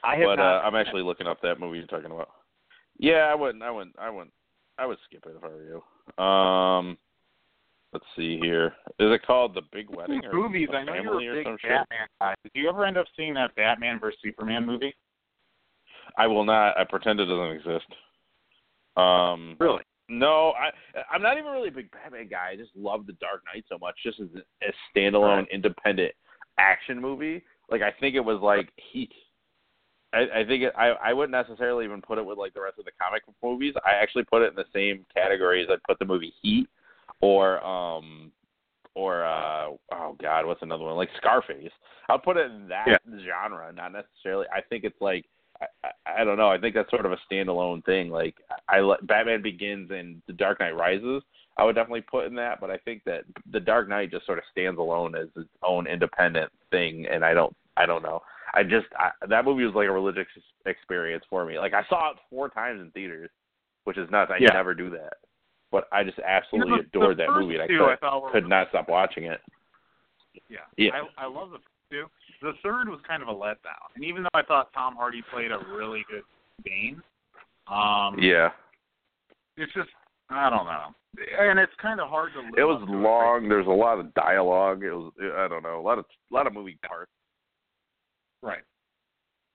C: I have
B: but
C: not
B: uh, I'm actually looking up that movie you're talking about. Yeah, I wouldn't, I wouldn't, I wouldn't, I would skip it if I were you. Um, let's see here. Is it called The Big Wedding or
C: movies.
B: The
C: I know you're
B: Family
C: a
B: or
C: big
B: some shit?
C: Batman guy. Did you ever end up seeing that Batman versus Superman movie?
B: I will not. I pretend it doesn't exist. Um,
C: Really?
B: No, I I'm not even really a big Batman guy. I just love The Dark Knight so much, just as a standalone,
C: Right.
B: independent action movie. Like I think it was like Heat. I, I think it, I I wouldn't necessarily even put it with like the rest of the comic movies. I actually put it in the same category as I'd put the movie Heat or um or uh oh god, what's another one like Scarface. I'll put it in that
C: Yeah.
B: genre, not necessarily. I think it's like I, I, don't know. I think that's sort of a standalone thing. Like I, I Batman Begins and The Dark Knight Rises. I would definitely put in that, but I think that The Dark Knight just sort of stands alone as its own independent thing, and I don't, I don't know. I just I, that movie was like a religious experience for me. Like I saw it four times in theaters, which is nuts. I
C: Yeah.
B: never do that, but I just absolutely
C: You know, the
B: adored that movie, and I could,
C: I
B: could not stop watching it.
C: Yeah.
B: Yeah.
C: I, I love the two. The third was kind of a letdown. And even though I thought Tom Hardy played a really good Bane, um,
B: Yeah,
C: it's just I don't know. And it's kind of hard to. Live
B: it was long. There was a lot of dialogue. It was I don't know a lot of a lot of movie parts.
C: Right.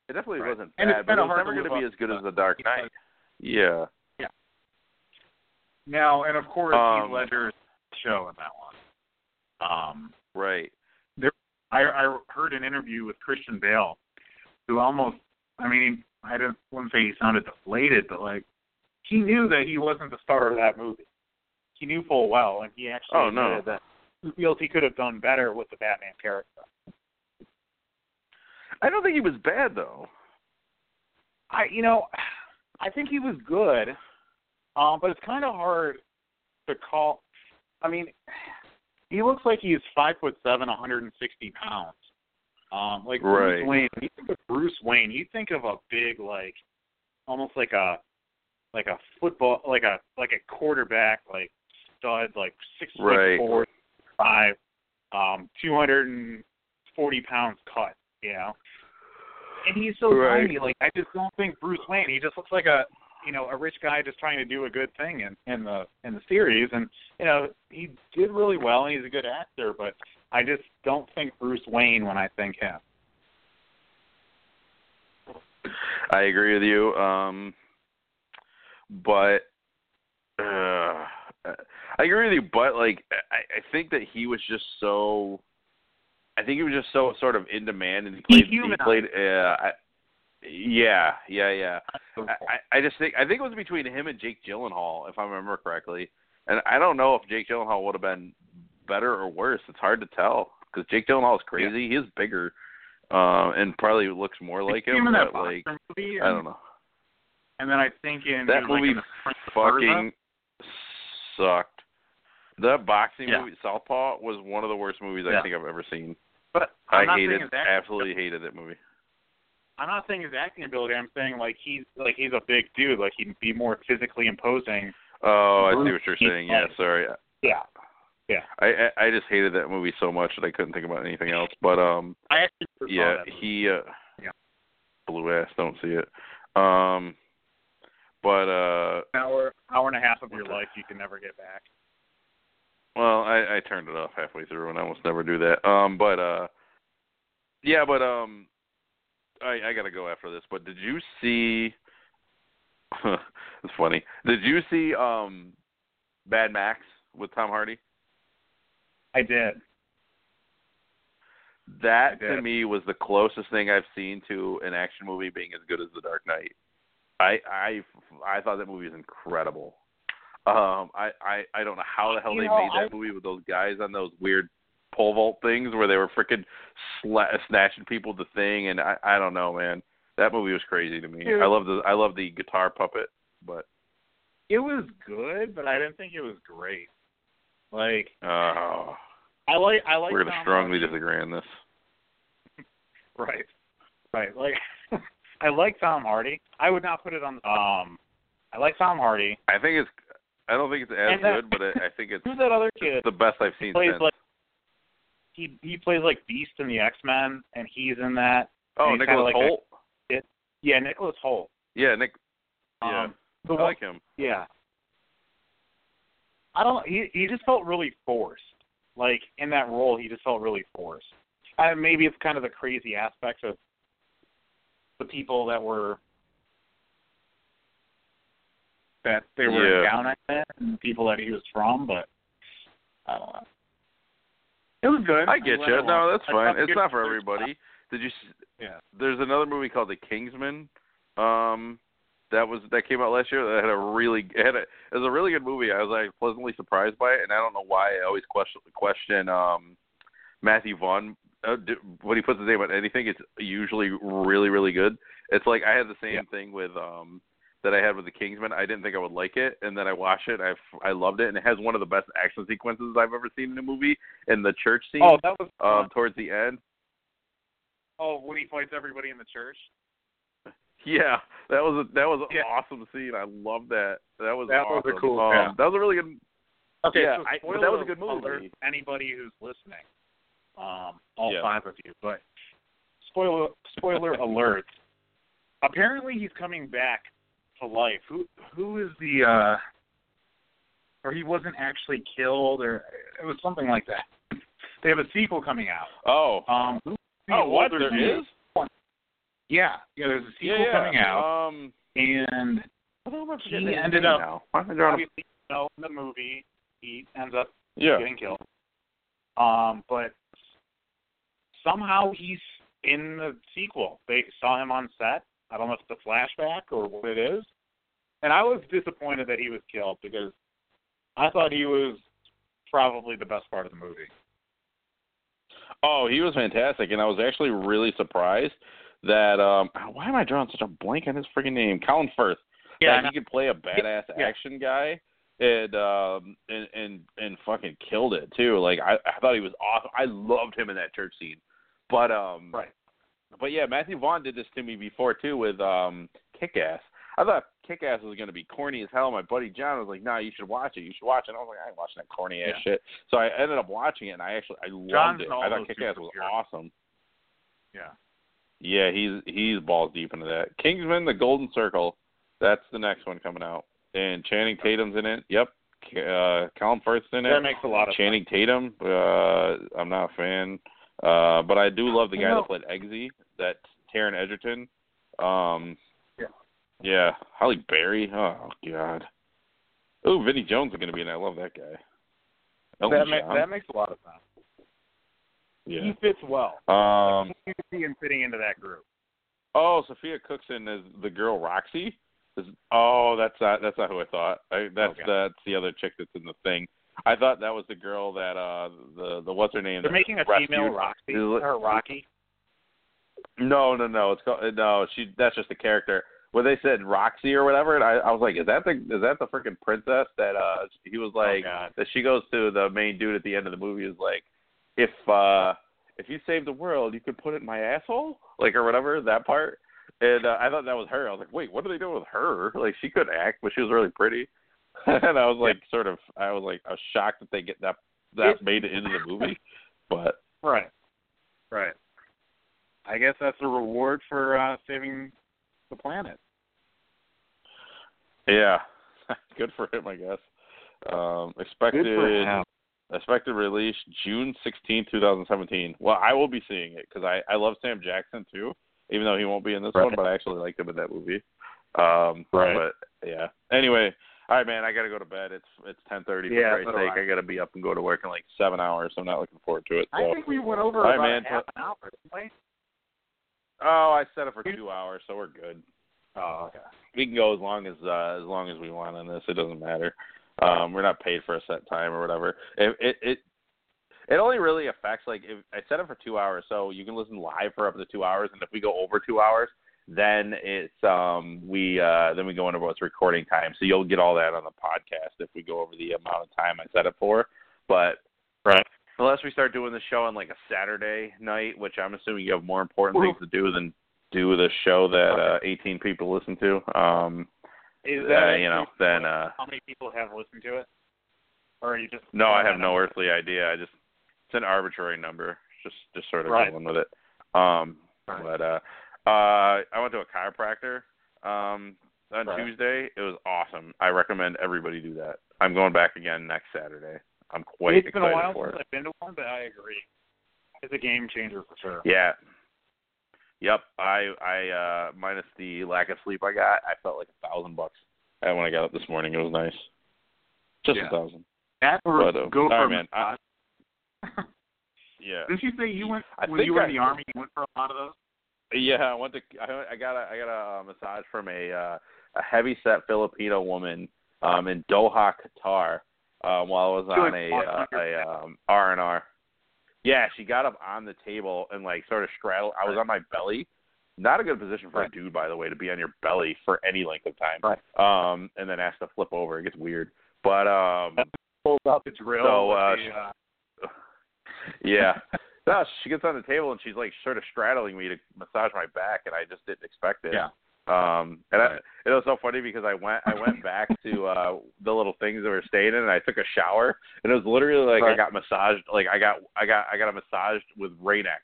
B: It definitely
C: Right.
B: wasn't
C: And it's
B: bad, but it was never going to be as good as The Dark Knight. Yeah. Yeah.
C: Now, and of course,
B: Um,
C: Heath Ledger's show in that one. Um,
B: Right.
C: I, I heard an interview with Christian Bale, who almost, I mean, I didn't wouldn't say he sounded deflated, but like he knew that he wasn't the star of that movie. He knew full well, and he actually
B: Oh, no.
C: that he feels he could have done better with the Batman character.
B: I don't think he was bad though.
C: I, you know, I think he was good, um, but it's kind of hard to call. I mean, he looks like he's five foot seven, 160 pounds. Um, like Bruce Wayne. When you think of Bruce Wayne, you think of a big, like, almost like a, like a football, like a like a quarterback, like stud, like six
B: Right.
C: foot four, five, um, 240 pounds cut. You know, and he's so
B: Right.
C: tiny. Like I just don't think Bruce Wayne. He just looks like a you know a rich guy just trying to do a good thing in in the in the series. And you know he did really well. and He's a good actor, but I just don't think Bruce Wayne when I think him.
B: I agree with you. Um but uh I agree with you, but like I, I think that he was just so I think he was just so sort of in demand and he
C: He
B: played he
C: humanized.
B: played uh I, yeah, yeah, yeah. I, I I just think I think it was between him and Jake Gyllenhaal, if I remember correctly. And I don't know if Jake Gyllenhaal would have been better or worse. It's hard to tell because Jake Gyllenhaal is crazy. Yeah. He is bigger, uh, and probably looks more like him.
C: But
B: like,
C: movie
B: I don't know.
C: And then I think in
B: that movie
C: like
B: fucking sucked. The boxing
C: yeah.
B: movie Southpaw was one of the worst movies
C: yeah.
B: I think I've ever seen.
C: But
B: I'm
C: I
B: hated, absolutely hated that movie.
C: I'm not saying his acting ability. I'm saying like he's like he's a big dude. Like he'd be more physically imposing.
B: Oh, I see what you're saying. Yeah, sorry.
C: Yeah. Yeah.
B: I, I I just hated that movie so much that I couldn't think about anything else. But um
C: I actually
B: yeah, he uh
C: yeah.
B: blue ass, don't see it. Um but uh
C: An hour hour and a half of your life you can never get back.
B: Well, I, I turned it off halfway through and I almost never do that. Um but uh yeah, but um I I gotta go after this, but did you see it's funny. Did you see um Mad Max with Tom Hardy?
C: I did.
B: That
C: did.
B: to me was the closest thing I've seen to an action movie being as good as The Dark Knight. I I I thought that movie was incredible. Um, I I I don't know how the hell
C: You
B: they
C: know,
B: made that
C: I-
B: movie with those guys on those weird pole vault things where they were freaking sla- snatching people the thing, and I I don't know, man. That movie was crazy to me. I love the I love the guitar puppet, but
C: It was good, but I didn't think it was great. Like
B: uh,
C: I like I like
B: we're gonna strongly
C: Hardy.
B: disagree on this.
C: Right. Right. Like I like Tom Hardy. I would not put it on The, um I like Tom Hardy.
B: I think it's I don't think it's as
C: that-
B: good, but I, I think it's
C: Who's that other kid?
B: the best I've seen
C: plays
B: since.
C: like he he plays like Beast in the X Men and he's in that.
B: oh, Nicholas
C: like a-
B: Hoult.
C: Yeah, Nicholas Hoult.
B: Yeah, Nick. Yeah,
C: Um,
B: I
C: one-
B: like him.
C: Yeah. I don't. He he just felt really forced. Like in that role, he just felt really forced. And maybe it's kind of the crazy aspects of the people that were that they were
B: Yeah.
C: down at it and the people that he was from, but I don't know. It was good.
B: I get
C: I'm
B: you. No, that's fine. It's not for everybody. Did you?
C: Yeah.
B: There's another movie called The Kingsman. Um, that was that came out last year. That had a really it had a, it was a really good movie. I was like pleasantly surprised by it, and I don't know why I always question question um Matthew Vaughn uh, d- when he puts his name on anything. It's usually really really good. It's like I had the same
C: Yeah.
B: thing with um that I had with The Kingsman. I didn't think I would like it, and then I watched it. I I loved it, and it has one of the best action sequences I've ever seen in a movie. In the church scene,
C: Oh, that was
B: um, towards the end.
C: oh when he fights everybody in the church.
B: Yeah, that was a that was an
C: Yeah.
B: awesome scene. I love that. That was
C: That was a cool-
B: Um,
C: yeah.
B: That was a really good.
C: Okay,
B: Yeah,
C: so
B: I-
C: spoiler
B: that was a good movie.
C: alert, Anybody who's listening, um, all
B: Yeah.
C: five of you, but spoiler spoiler alert. Apparently, he's coming back to life. Who who is the? uh Or he wasn't actually killed, or it was something like that. They have a sequel coming out.
B: Oh,
C: Um,
B: oh, what there
C: dude?
B: is?
C: Yeah, yeah. There's a sequel
B: yeah.
C: coming out,
B: Um,
C: and
B: I don't know if I'm
C: He ended up-
B: Now. Why am I drawing a-
C: obviously, you know, in the movie, he ends up
B: Yeah.
C: getting killed. Um, but somehow he's in the sequel. They saw him on set. I don't know if it's a flashback or what it is. And I was disappointed that he was killed because I thought he was probably the best part of the movie.
B: Oh, he was fantastic, and I was actually really surprised that. um Why am I drawing such a blank on his freaking name? Colin Firth. Yeah, that he could play a badass
C: Yeah.
B: action guy and um and and and fucking killed it too. Like I I thought he was awesome. I loved him in that church scene. But um
C: Right.
B: But yeah, Matthew Vaughn did this to me before too with um Kick Ass. I thought Kick Ass was gonna be corny as hell. My buddy John was like, "Nah, you should watch it. You should watch it." And I was like, "I ain't watching that corny ass
C: Yeah.
B: shit." So I ended up watching it, and I actually I loved it. I thought Kick Ass was awesome.
C: Yeah.
B: Yeah, he's he's balls deep into that. Kingsman: The Golden Circle. That's the next one coming out, and Channing Tatum's in it. Yep, uh, Colin Firth's in it.
C: That makes a lot of
B: Channing Tatum. Uh, I'm not a fan, uh, but I do love the
C: You
B: guy
C: know-
B: that played Eggsy. That Taron Egerton. Um,
C: Yeah.
B: Yeah, Halle Berry. Oh God. Oh, Vinnie Jones is going to be in. it. I love that guy. Elton
C: that, makes that makes a lot of sense.
B: yeah.
C: He fits well.
B: Um.
C: You can see him fitting into that group.
B: Oh, Sophia Cookson is the girl Roxy. Is, oh, that's not that's not who I thought. I, that's
C: Okay.
B: that's the other chick that's in the thing. I thought that was the girl that uh the the what's her name?
D: They're making a
B: rescued.
D: female Roxy or Rocky.
B: No, no, no. It's called no. She that's just a character. Where they said Roxy or whatever, and I, I was like, is that the is that the freaking princess that uh he was like
D: oh,
B: that she goes to the main dude at the end of the movie is like, if uh if you save the world, you could put it in my asshole, like or whatever that part. And uh, I thought that was her. I was like, wait, what are they doing with her? Like she could act, but she was really pretty. and I was like, yeah. sort of, I was like, I was shocked that they get that that
D: it,
B: made it into the movie. But
D: right, right. I guess that's a reward for uh saving the planet.
B: Yeah, good for him, I guess. Um, expected expected release June 16, 2017. Well, I will be seeing it because I I love Sam Jackson too, even though he won't be in this
D: right.
B: one, but I actually liked him in that movie. Um,
D: right.
B: But yeah. Anyway, all right, man. I gotta go to bed. It's it's 10:30 for
D: yeah,
B: Christ's sake. I. I gotta be up and go to work in like seven hours. So I'm not looking forward to it. So.
D: I think we went over
B: all right,
D: about
B: man.
D: half an hour.
B: Oh, I set it for two hours, so we're good.
D: Oh, okay.
B: We can go as long as uh, as long as we want on this. It doesn't matter. Um, we're not paid for a set time or whatever. It it it, it only really affects like if I set it for two hours, so you can listen live for up to two hours, and if we go over two hours, then it's um we uh then we go into what's recording time. So you'll get all that on the podcast if we go over the amount of time I set it for. But
D: right.
B: Unless we start doing the show on like a Saturday night, which I'm assuming you have more important things to do than do the show that uh 18 people listen to. Um
D: Is that
B: uh, you know, then uh
D: how many people have listened to it? Or are you just
B: No, I have no earthly idea. I just it's an arbitrary number. Just just sort of
D: right.
B: going with it. Um
D: right.
B: but uh uh I went to a chiropractor um on
D: right.
B: Tuesday. It was awesome. I recommend everybody do that. I'm going back again next Saturday. I'm quite
D: it's
B: excited
D: been a while
B: for
D: since
B: it.
D: I've been to one, but I agree. It's a game changer for sure.
B: Yeah. Yep. I I uh minus the lack of sleep I got, I felt like a thousand bucks. And when I got up this morning, it was nice. Just
D: Yeah.
B: a thousand.
D: That or
B: But, uh,
D: go
B: sorry,
D: for
B: man. I, yeah.
D: Didn't you say you went
B: I
D: when you were
B: I-
D: in the army? You went for a lot of those.
B: Yeah, I went to I, I got a I got a uh, massage from a uh, a heavy set Filipino woman um in Doha, Qatar, um while I was on a uh, a um R and R. Yeah, she got up on the table and like sort of straddled I was on my belly. Not a good position for
D: Right.
B: a dude, by the way, to be on your belly for any length of time.
D: Right.
B: Um, and then asked to flip over. It gets weird. But um,
D: Pulls out the drill.
B: So, uh,
D: the, uh,
B: yeah. No, she gets on the table and she's like sort of straddling me to massage my back, and I just didn't expect it.
D: yeah.
B: Um, and I,
D: Right.
B: it was so funny because I went I went back to uh the little things that were staying in, and I took a shower, and it was literally like I got massaged, like I got I got I got a massaged with Rain-X,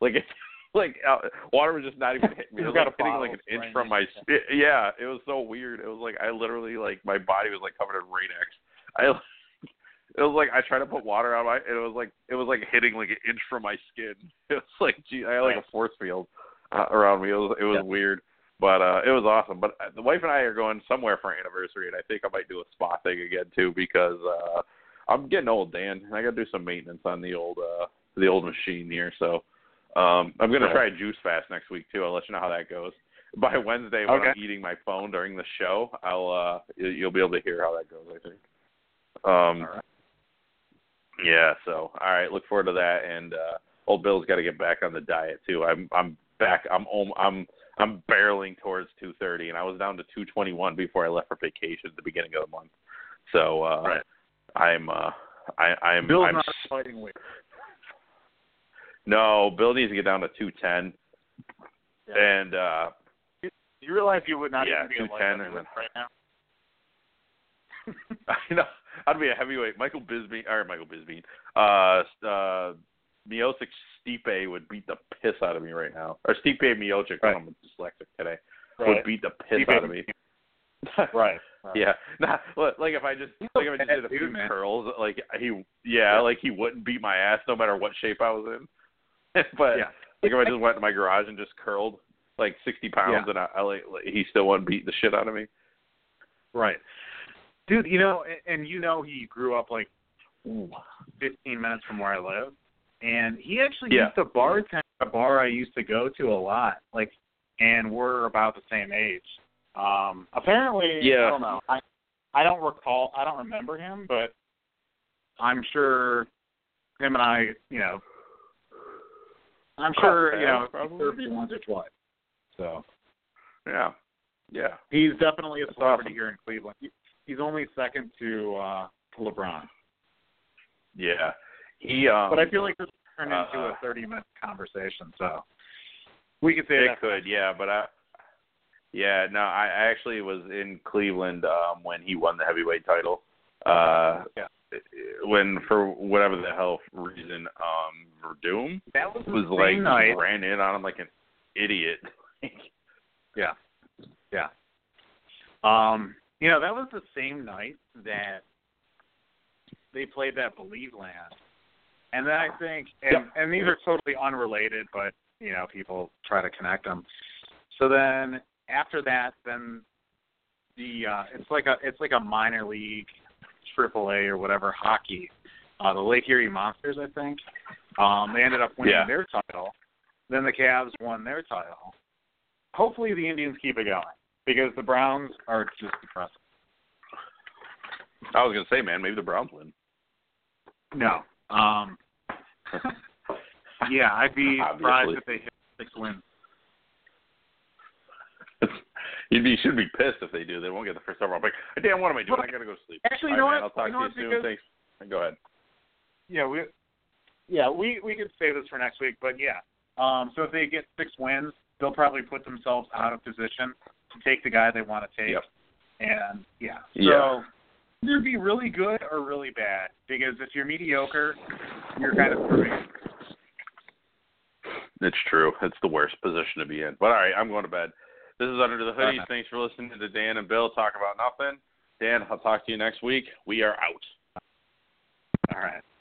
B: like it's like uh, water was just not even hitting me. It was like hitting like an inch from my
D: yeah.
B: it, yeah. It was so weird. It was like I literally like my body was like covered in Rain-X. I it was like I tried to put water on my, and it was like it was like hitting like an inch from my skin. It was like, gee, I had like a force field uh, around me. It was it was
D: Yeah.
B: weird, but uh it was awesome. But uh, the wife and I are going somewhere for our anniversary, and I think I might do a spa thing again too because uh I'm getting old, Dan. and I got to do some maintenance on the old uh the old machine here. So um I'm gonna try juice fast next week too. I'll let you know how that goes. By Wednesday, when
D: Okay.
B: I'm eating my phone during the show, I'll uh you- you'll be able to hear how that goes. I think. Um,
D: All right.
B: yeah, so all right, look forward to that. And uh old Bill's got to get back on the diet too. I'm I'm back. I'm I'm I'm barreling towards 230, and I was down to 221 before I left for vacation at the beginning of the month. So uh
D: Right.
B: I'm uh I I'm
D: Bill's
B: I'm
D: not fighting weight.
B: no Bill needs to get down to 210,
D: Yeah.
B: and uh
D: You realize you would not
B: Yeah,
D: even be a light
B: 210
D: right now.
B: I know I'd be a heavyweight. Michael Bisping or Michael Bisping, uh, uh, Miocic Stipe would beat the piss out of me right now. Or Stipe Miocic,
D: Right.
B: I'm dyslexic today,
D: Right.
B: would beat the piss
D: Stipe-
B: out of me.
D: Right.
B: Yeah, nah, like if I just
D: He's
B: like if I just did a few
D: man.
B: curls, like he, yeah,
D: Yeah.
B: like he wouldn't beat my ass no matter what shape I was in. but
D: Yeah.
B: like if I just went to my garage and just curled like sixty pounds,
D: Yeah.
B: and I, I like, like he still wouldn't beat the shit out of me.
D: Right. Dude, you know, and, and you know he grew up like ooh, 15 minutes from where I live. And he actually
B: Yeah.
D: used to bartend a bar I used to go to a lot. Like, and we're about the same age. Um, apparently,
B: Yeah.
D: I don't know. I I don't recall. I don't remember him, but
C: I'm sure him and I, you know, I'm sure you know
B: probably
C: once or twice. So
B: yeah, yeah.
C: He's definitely a celebrity
B: awesome.
C: here in Cleveland. He, he's only second to uh to LeBron.
B: Yeah. He um
C: But I feel like this turned into
B: uh,
C: a 30 minute conversation, so we could say
B: it could, yeah, but I yeah, no, I actually was in Cleveland um when he won the heavyweight title. Uh
C: Yeah.
B: when for whatever the hell reason, um Werdum
C: That was
B: was like
C: night.
B: ran in on him like an idiot.
C: Yeah, yeah. Um, you know, that was the same night that they played that Believeland, and then I think, and,
B: Yep.
C: and these are totally unrelated, but you know, people try to connect them. So then after that, then the uh, it's like a it's like a minor league, triple A or whatever hockey. Uh, the Lake Erie Monsters, I think. Um, they ended up winning
B: Yeah.
C: their title. Then the Cavs won their title. Hopefully, the Indians keep it going because the Browns are just depressing.
B: I was gonna say, man, maybe the Browns win.
C: No. Um, yeah, I'd be surprised if they hit six wins.
B: You'd be should be pissed if they do. They won't get the first overall pick. Damn, what am I doing? I gotta go to sleep.
C: Actually, you know
B: right,
C: what?
B: Man, I'll talk
C: You
B: to you soon.
C: Because-
B: Thanks. Go ahead.
C: Yeah, we yeah we we could save this for next week, but yeah. Um, so if they get six wins, they'll probably put themselves out of position to take the guy they want to take.
B: Yep.
C: And yeah, so
B: Yeah.
C: Either be really good or really bad. Because if you're mediocre, you're kind of screwing. it.
B: It's true. It's the worst position to be in. But all right, I'm going to bed. This is Under the Hoodies.
C: Okay.
B: Thanks for listening to Dan and Bill talk about nothing. Dan, I'll talk to you next week. We are out.
C: All right.